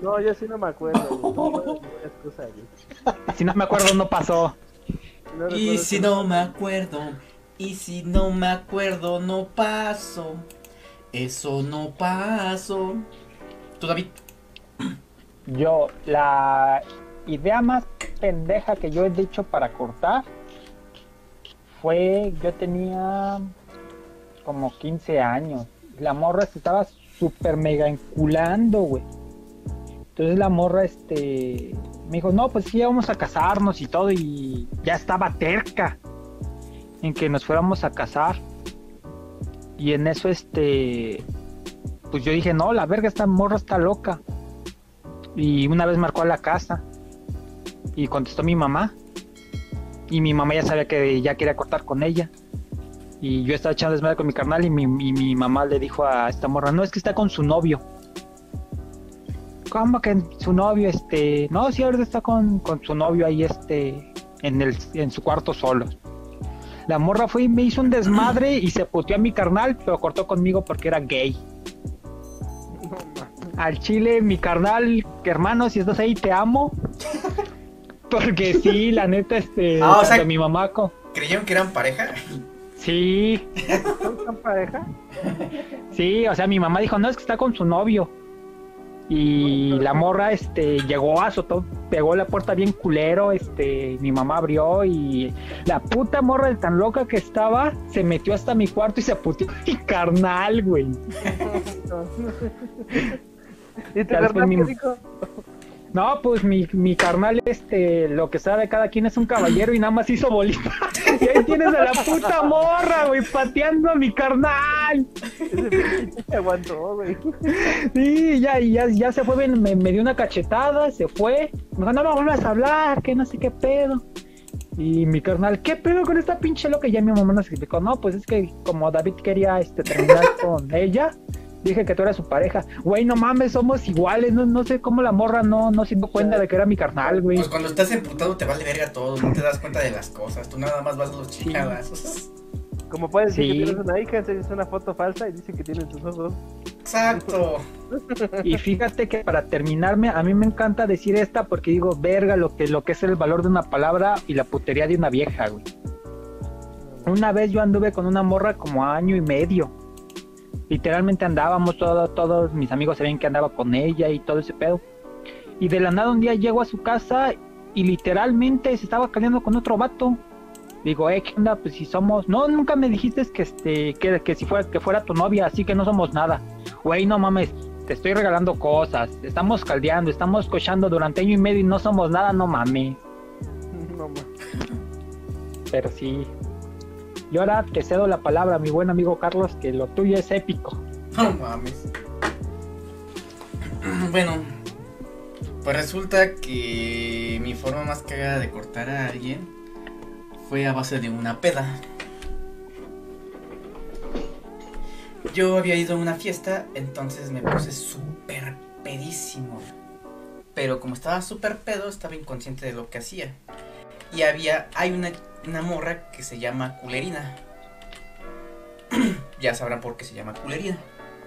No, yo sí no me acuerdo. [LAUGHS] No. Si no me acuerdo, no pasó. No Y si no me acuerdo, y si no me acuerdo, no paso. Eso no paso. ¿Tú, David? Yo, la idea más pendeja que yo he dicho para cortar fue, yo tenía como 15 años. La morra se estaba súper mega enculando, güey. Entonces la morra, este, me dijo, no, pues sí, vamos a casarnos y todo, y ya estaba terca en que nos fuéramos a casar. Y en eso, este, pues yo dije, no, la verga, esta morra está loca. Y una vez marcó a la casa y contestó mi mamá. Y mi mamá ya sabía que ya quería cortar con ella. Y yo estaba echando desmadre con mi carnal y mi, y mi mamá le dijo a esta morra, no, es que está con su novio. ¿Cómo que su novio, este? No, sí, ahorita está con, con su novio ahí, este, en, el, en su cuarto solo. La morra fue y me hizo un desmadre y se puteó a mi carnal, pero cortó conmigo porque era gay. Al chile, mi carnal, hermano, si estás ahí, te amo. Porque sí, la neta, este, Ah, o sea- mi mamá, co- ¿Creyeron que eran pareja? sí, ¿Son pareja? sí, o sea, mi mamá dijo, no, es que está con su novio. Y la morra, este, llegó, azotó, pegó la puerta bien culero, este, mi mamá abrió y la puta morra de tan loca que estaba, se metió hasta mi cuarto y se puteó a [LAUGHS] mi carnal, güey. ¿Y tu carnal mi- qué dijo? No, pues mi, mi carnal, este, lo que sabe cada quien es un caballero y nada más hizo bolita. [LAUGHS] Y ahí tienes a la puta morra, güey, pateando a mi carnal. Se [LAUGHS] aguantó, güey. Sí, ya, ya, ya se fue, me, me dio una cachetada, se fue. Me dijo, no me vuelvas a hablar, que no sé qué pedo. Y mi carnal, ¿qué pedo con esta pinche loca? Y ya mi mamá nos explicó, no, pues es que como David quería este, terminar [LAUGHS] con ella, dije que tú eras su pareja. Güey, no mames, somos iguales, no, no sé cómo la morra no, no se dio cuenta de que era mi carnal, güey. Pues cuando estás emputado te vale verga todo, no te das cuenta de las cosas, tú nada más vas a los chingadazos. Como puedes decir Sí. que tienes una hija, enseñas una foto falsa y dice que tienes tus ojos. Exacto. Y fíjate que para terminarme, a mí me encanta decir esta porque digo, verga, lo que, lo que es el valor de una palabra y la putería de una vieja, güey. Una vez yo anduve con una morra como año y medio. Literalmente andábamos, todo- todos mis amigos sabían que andaba con ella y todo ese pedo. Y de la nada un día llego a su casa y literalmente se estaba caliando con otro vato. Digo, eh, ¿qué onda? Pues si somos... No, nunca me dijiste que, este, que, que si fuera, que fuera tu novia, así que no somos nada. Güey, no mames, te estoy regalando cosas, estamos caldeando, estamos cochando durante año y medio y no somos nada, no mames. [LAUGHS] No mames. Pero sí. Y ahora te cedo la palabra mi buen amigo Carlos, que lo tuyo es épico. No mames. [CLEARS THROAT] Bueno, pues resulta que mi forma más cagada de cortar a alguien fue a base de una peda. Yo había ido a una fiesta, entonces me puse súper pedísimo. Pero como estaba súper pedo, estaba inconsciente de lo que hacía. Y había, hay una, una morra que se llama Culerina. [CLEARS THROAT] ya sabrán por qué se llama Culerina.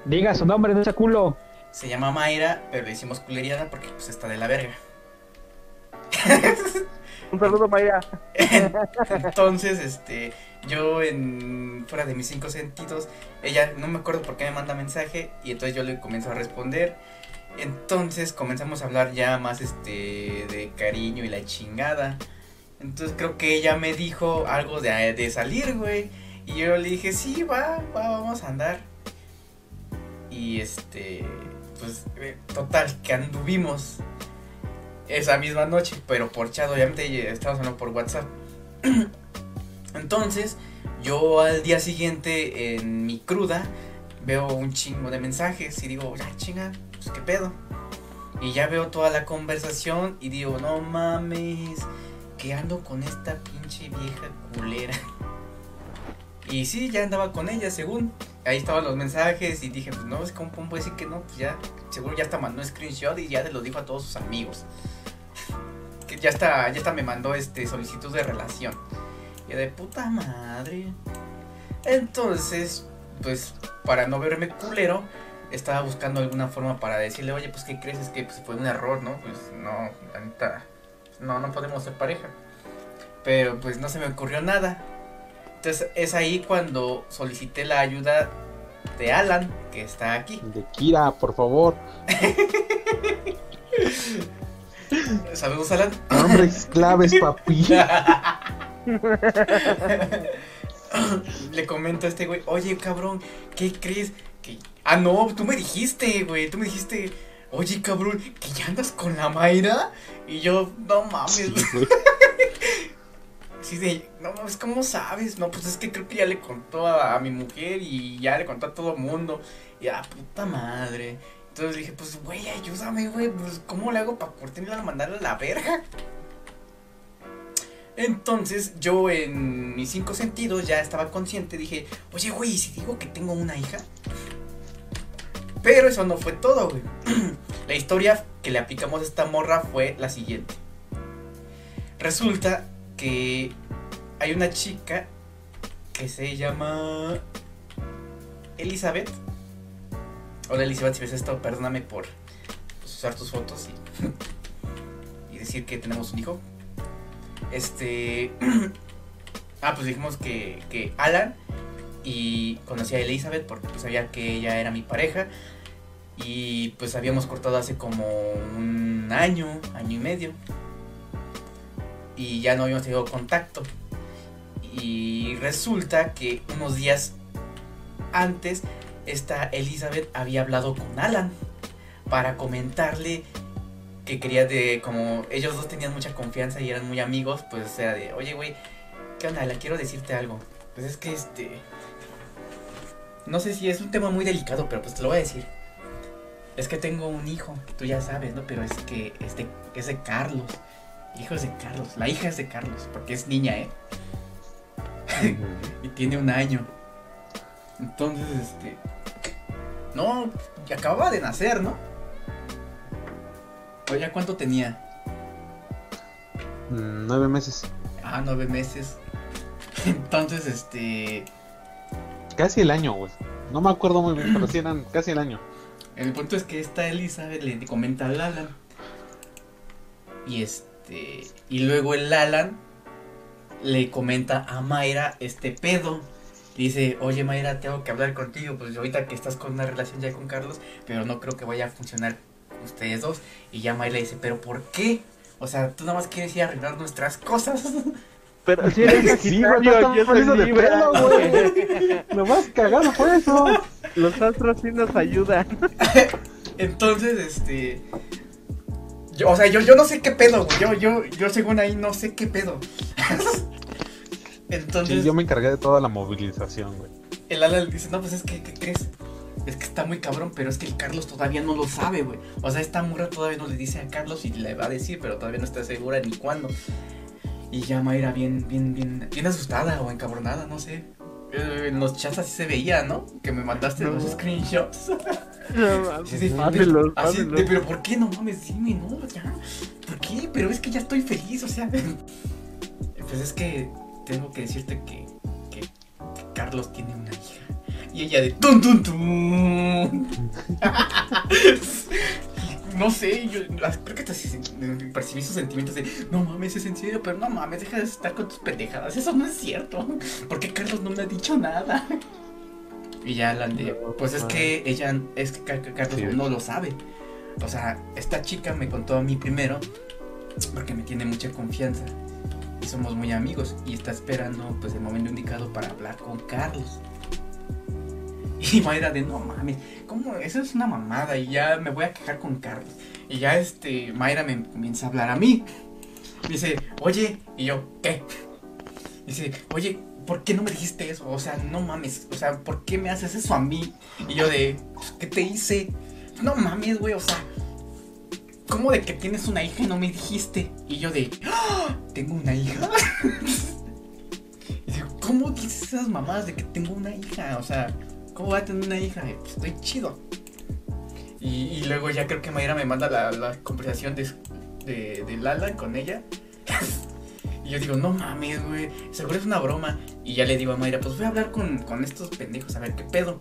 Diga su nombre, no sea culo. Se llama Mayra, pero le decimos Culeriana porque pues está de la verga. Un saludo, Maya. [LAUGHS] Entonces, este, yo en fuera de mis cinco sentidos, ella no me acuerdo por qué me manda mensaje y entonces yo le comienzo a responder. Entonces comenzamos a hablar ya más este de cariño y la chingada. Entonces creo que ella me dijo algo de, de salir, güey. Y yo le dije, sí, va, va, vamos a andar. Y este, pues, eh, total, que anduvimos esa misma noche, pero por chat, obviamente, estamos hablando por WhatsApp. [CLEARS THROAT] Entonces, yo al día siguiente, en mi cruda, veo un chingo de mensajes y digo, ya chinga, pues qué pedo. Y ya veo toda la conversación y digo, no mames, que ando con esta pinche vieja culera. Y sí, ya andaba con ella, según. Ahí estaban los mensajes y dije, pues no, es como puedo decir que no, pues ya, seguro ya hasta mandó un screenshot y ya se lo dijo a todos sus amigos. [LAUGHS] que ya está, ya está me mandó este solicitud de relación. Y de puta madre. Entonces, pues, para no verme culero, estaba buscando alguna forma para decirle, oye, pues, ¿qué crees? Es que pues, fue un error, ¿no? Pues, no, la neta, no, no podemos ser pareja. Pero, pues, no se me ocurrió nada. Entonces, es ahí cuando solicité la ayuda de Alan, que está aquí. De Kira, por favor. [LAUGHS] Saludos, Alan. Nombres claves, papi. [LAUGHS] Le comento a este güey, oye cabrón, ¿qué crees? Que... Ah, no, tú me dijiste, güey, tú me dijiste, oye cabrón, que ya andas con la Mayra. Y yo, no mames. Sí, [LAUGHS] Sí, de, no mames, ¿cómo sabes? No, pues es que creo que ya le contó a, a mi mujer y ya le contó a todo mundo. Y a puta madre. Entonces dije, pues güey, ayúdame, güey, pues ¿cómo le hago para cortarla a mandarle a la verga? Entonces yo en mis cinco sentidos ya estaba consciente, dije, oye güey, ¿y si digo que tengo una hija? Pero eso no fue todo, güey. [CLEARS THROAT] la historia que le aplicamos a esta morra fue la siguiente. Resulta que hay una chica que se llama Elizabeth. Hola Elizabeth, si ves esto, perdóname por pues, usar tus fotos y, [LAUGHS] y decir que tenemos un hijo. Este. [CLEARS THROAT] ah, pues dijimos que, que Alan y conocí a Elizabeth porque pues sabía que ella era mi pareja. Y pues habíamos cortado hace como un año, año y medio. Y ya no habíamos tenido contacto. Y resulta que unos días antes, esta Elizabeth había hablado con Alan para comentarle que quería de como ellos dos tenían mucha confianza y eran muy amigos, pues era de, oye güey, ¿qué onda? Quiero decirte algo. Pues es que este no sé si es un tema muy delicado, pero pues te lo voy a decir. Es que tengo un hijo, tú ya sabes, ¿no? Pero es que es de, es de Carlos. El hijo es de Carlos, la hija es de Carlos, porque es niña, ¿eh? [LAUGHS] y tiene un año. Entonces, este. No, acababa de nacer, ¿no? Oye, ¿cuánto tenía? Mm, Nueve meses. Ah, nueve meses. [LAUGHS] Entonces, este. Casi el año, güey. No me acuerdo muy bien, pero sí eran casi el año. El punto es que esta Elizabeth le comenta al Alan. Y este. Y luego el Alan le comenta a Mayra este pedo. Dice, oye Mayra, tengo que hablar contigo. Pues ahorita que estás con una relación ya con Carlos, pero no creo que vaya a funcionar ustedes dos. Y ya Mayra dice, ¿pero por qué? O sea, tú nada más quieres ir a arreglar nuestras cosas. [LAUGHS] Pero si [LAUGHS] eres Sí, güey, Sagitario, estamos yo soy de pelo, güey. Lo más cagado fue eso. Los astros sí nos ayudan. [LAUGHS] Entonces, este. Yo, o sea, yo, yo no sé qué pedo, güey. Yo, yo, yo según ahí no sé qué pedo. [LAUGHS] Entonces, Sí, yo me encargué de toda la movilización, güey. el Alan dice, no, pues es que, ¿qué crees? es que está muy cabrón, pero es que el Carlos todavía no lo sabe, güey. O sea, esta morra todavía no le dice a Carlos y le va a decir, pero todavía no está segura ni cuándo. Y ya Mayra bien, bien, bien, bien asustada o encabronada, no sé. Eh, En los chats así se veía, ¿no? Que me mandaste No. los screenshots. No mames, Sí, sí, Así de, pero ¿por qué no mames? Dime, no, ya. ¿Por qué? Pero es que ya estoy feliz, o sea. [LAUGHS] Pues es que tengo que decirte que, que, que Carlos tiene una hija. Y ella de tun tun tun. [LAUGHS] No sé, yo creo que hasta percibí sus sentimientos de no mames, es en serio, pero no mames, deja de estar con tus pendejadas, eso no es cierto. [LAUGHS] Porque Carlos no me ha dicho nada. [LAUGHS] Y ya la de, pues es que ella, es que Car- Car- Carlos Sí. no lo sabe. O sea, esta chica me contó a mí primero porque me tiene mucha confianza y somos muy amigos y está esperando pues el momento indicado para hablar con Carlos. [LAUGHS] Y Mayra de no mames, ¿cómo? Eso es una mamada y ya me voy a quejar con Carlos. Y ya este Mayra me comienza a hablar a mí. Dice, oye, y yo, ¿qué? Dice, oye, ¿por qué no me dijiste eso? O sea, no mames, o sea, ¿por qué me haces eso a mí? Y yo de, "Pues, ¿qué te hice? No mames, güey, o sea, ¿cómo de que tienes una hija y no me dijiste? Y yo de, "Ah, ¿tengo una hija? [LAUGHS] Y digo, ¿cómo dices esas mamadas de que tengo una hija? O sea, ¿cómo voy a tener una hija? Eh, pues, estoy chido. Y, y luego ya creo que Mayra me manda la, conversación de, de, de Lala con ella. [LAUGHS] Y yo digo, no mames, güey, seguro es una broma. Y ya le digo a Mayra, pues voy a hablar con, con estos pendejos a ver qué pedo.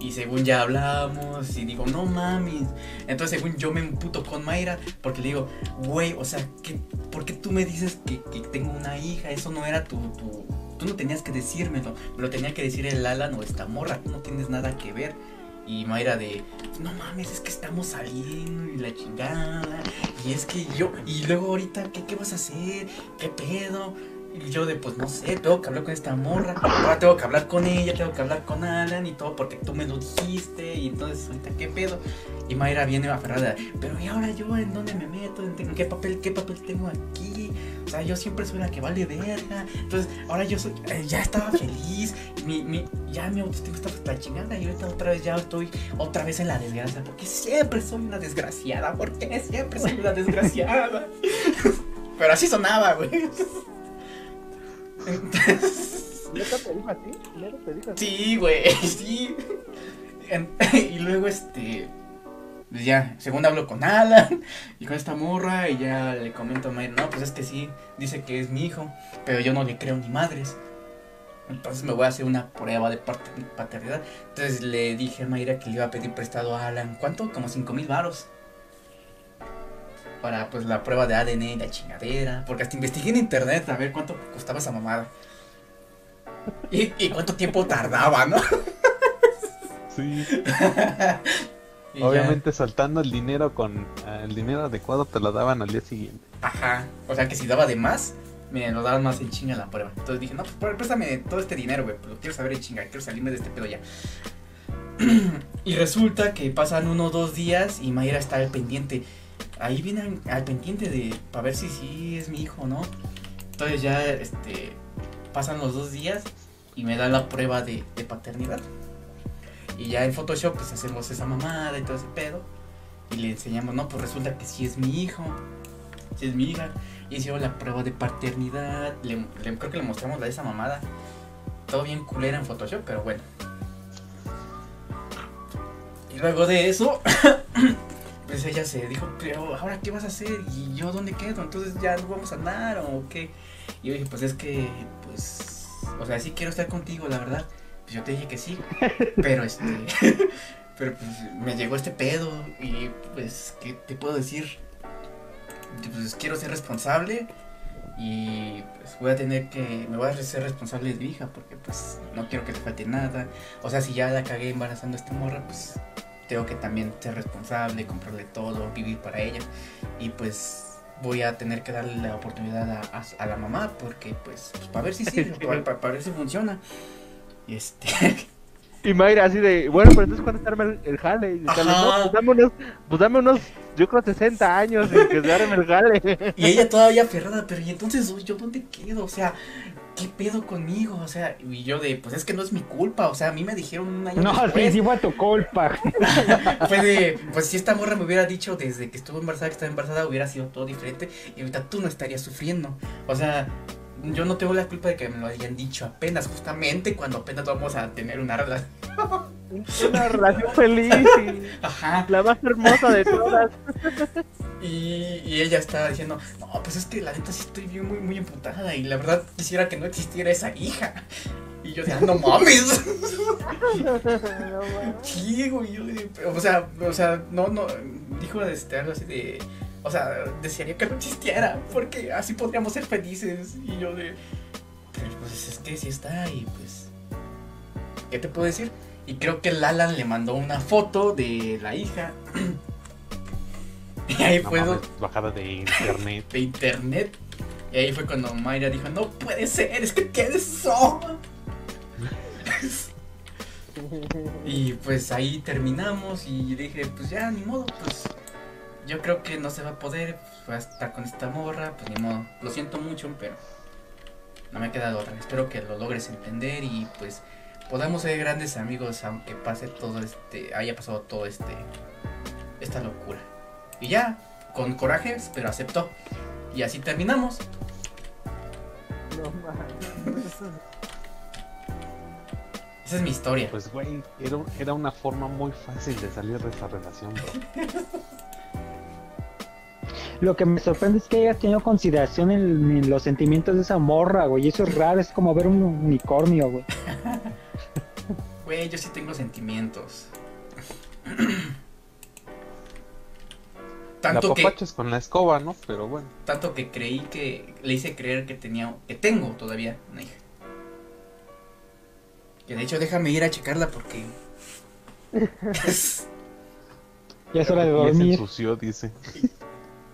Y según ya hablamos, y digo, no mames. Entonces, según yo me emputo con Mayra, porque le digo, güey, o sea, ¿qué, ¿por qué tú me dices que, que tengo una hija? Eso no era tu. Tú no tenías que decírmelo, me lo tenía que decir el Alan o esta morra, tú no tienes nada que ver. Y Mayra de, no mames, es que estamos saliendo y la chingada. Y es que yo, y luego ahorita, ¿qué, qué vas a hacer? ¿Qué pedo? Y yo de, pues no sé, tengo que hablar con esta morra. Ahora tengo que hablar con ella, tengo que hablar con Alan y todo porque tú me lo dijiste. Y entonces, ahorita, ¿qué pedo? Y Mayra viene aferrada, pero ¿y ahora yo en dónde me meto? ¿En en qué papel, qué papel tengo aquí? O sea, yo siempre soy la que vale verga. Entonces, ahora yo soy, eh, ya estaba feliz. Mi, mi, ya mi autoestima estaba hasta la chingada. Y ahorita otra vez ya estoy otra vez en la desgracia. Porque siempre soy una desgraciada. Porque siempre soy una desgraciada. [LAUGHS] Pero así sonaba, güey. Entonces, ¿Neta te dijo así? ¿Neta te dijo así? Sí, güey, [LAUGHS] sí. [LAUGHS] Y luego, este. Pues ya, según hablo con Alan [LAUGHS] y con esta morra, y ya le comento a Mayra, no, pues es que sí, dice que es mi hijo, pero yo no le creo ni madres. Entonces me voy a hacer una prueba de paternidad. Entonces le dije a Mayra que le iba a pedir prestado a Alan, ¿cuánto? Como 5 mil varos. Para pues la prueba de ADN y la chingadera. Porque hasta investigué en internet a ver cuánto costaba esa mamada. Y, y cuánto tiempo tardaba, ¿no? Sí. [LAUGHS] Y ya- Obviamente saltando el dinero con ah, el dinero adecuado te lo daban al día siguiente. Ajá. O sea que si daba de más, me lo daban más en chinga la prueba. Entonces dije, no, pues pr- préstame todo este dinero, güey. Pues lo quiero saber en chinga, quiero salirme de este pedo ya. [CLEARS THROAT] y resulta que pasan uno o dos días y Mayra está al pendiente. Ahí viene al, al pendiente de para ver si sí es mi hijo o no. Entonces ya este pasan los dos días y me da la prueba de, de paternidad. Y ya en Photoshop pues hacemos esa mamada y todo ese pedo. Y le enseñamos, no, pues resulta que sí es mi hijo. Sí es mi hija. Y hicieron la prueba de paternidad. Le, creo que le mostramos la de esa mamada. Todo bien culera en Photoshop, pero bueno. Y luego de eso, [COUGHS] pues ella se dijo, pero ahora qué vas a hacer? ¿Y yo dónde quedo? Entonces ya no vamos a andar o qué. Y yo dije, pues es que, pues, o sea, sí quiero estar contigo, la verdad. Pues yo te dije que sí, [LAUGHS] pero este, [LAUGHS] pero pues me llegó este pedo y pues, ¿qué te puedo decir? Pues quiero ser responsable y pues voy a tener que, me voy a ser responsable de mi hija porque pues no quiero que le falte nada. O sea, si ya la cagué embarazando a esta morra, pues tengo que también ser responsable, comprarle todo, vivir para ella. Y pues voy a tener que darle la oportunidad a, a- a la mamá porque pues, pues, para ver si sirve, [LAUGHS] para, para- para ver si funciona. Y este... Y Mayra así de, bueno, pero entonces cuando se arma el, el jale. Y dice, Ajá. no, pues dame unos, pues dame unos, yo creo 60 años en que se arme el jale. Y ella todavía aferrada, pero ¿y entonces yo dónde quedo? O sea, ¿qué pedo conmigo? O sea, y yo de, pues es que no es mi culpa, o sea, a mí me dijeron un año No, sí, después. sí fue tu culpa. [LAUGHS] Fue de, pues si esta morra me hubiera dicho desde que estuvo embarazada que estaba embarazada, hubiera sido todo diferente y ahorita tú no estarías sufriendo. O sea, yo no tengo la culpa de que me lo hayan dicho apenas, justamente cuando apenas vamos a tener una relación. Una relación feliz y Ajá. la más hermosa de todas. Y, y ella estaba diciendo, no, pues es que la neta sí estoy bien muy, muy emputada y la verdad quisiera que no existiera esa hija. Y yo decía, no mames. [LAUGHS] No. Sí, güey, yo o sea, o sea, no, no, dijo este, algo así de, o sea, desearía que no existiera, porque así podríamos ser felices. Y yo de, pero pues es que sí está y pues, ¿qué te puedo decir? Y creo que Lalan le mandó una foto de la hija. [CLEARS THROAT] y ahí No fue mames, bajada de internet. [LAUGHS] de internet. Y ahí fue cuando Mayra dijo, no puede ser, es que ¿quiénes son? [LAUGHS] Y pues ahí terminamos y dije, pues ya, ni modo, pues yo creo que no se va a poder, pues, voy a estar con esta morra, pues ni modo, lo siento mucho, pero no me queda de otra. Espero que lo logres entender y pues podamos ser grandes amigos aunque pase todo este, haya pasado todo este, esta locura. Y ya, con corajes, pero aceptó. Y así terminamos. No mames. Esa es mi historia. Pues, güey, era, era una forma muy fácil de salir de esa relación, bro. [LAUGHS] Lo que me sorprende es que hayas tenido consideración en, en los sentimientos de esa morra, güey. Y eso es raro, es como ver un unicornio, güey. [LAUGHS] Güey, yo sí tengo sentimientos. La tanto que papachas con la escoba, ¿no? Pero bueno. tanto que creí que le hice creer que tenía que tengo todavía una hija. Que de hecho déjame ir a checarla porque [LAUGHS] Ya es hora de Y ya se dormir. ensució, dice. [LAUGHS]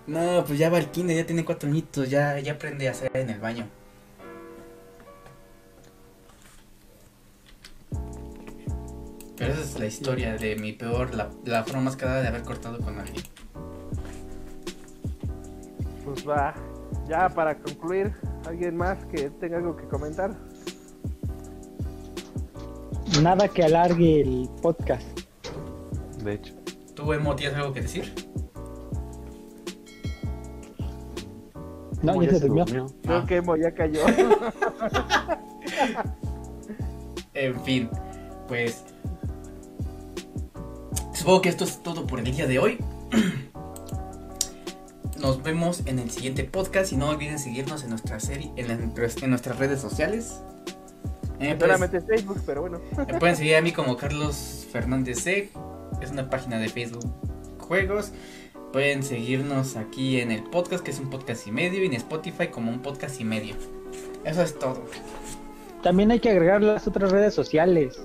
no, pues ya va al kinder, ya tiene cuatro añitos, ya ya aprende a hacer en el baño. Pero esa es la historia de mi peor, la, la forma más cagada de haber cortado con alguien. Pues va. Ya para concluir, ¿alguien más que tenga algo que comentar? Nada que alargue el podcast. De hecho. ¿Tú, Emo, tienes algo que decir? No, Como ya se durmió. Creo Ah. que Emo ya cayó. [LAUGHS] En fin, pues. Supongo que esto es todo por el día de hoy. [CLEARS THROAT] Nos vemos en el siguiente podcast y no olviden seguirnos en nuestra serie, en, las- en nuestras redes sociales. Eh, pues, Solamente Facebook, pero bueno. me pueden seguir a mí como Carlos Fernández C. Es una página de Facebook Juegos. Pueden seguirnos aquí en el podcast, que es un podcast y medio, y en Spotify como un podcast y medio. Eso es todo. También hay que agregar las otras redes sociales.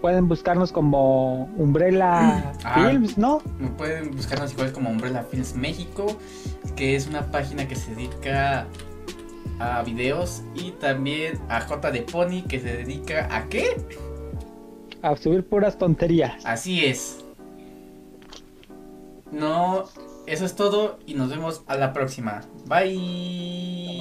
Pueden buscarnos como Umbrella Ah. Films, ¿no? Pueden buscarnos igual como Umbrella Films México, que es una página que se dedica a videos y también a J de Pony que se dedica a qué? A subir puras tonterías. Así es. No, eso es todo y nos vemos a la próxima. Bye.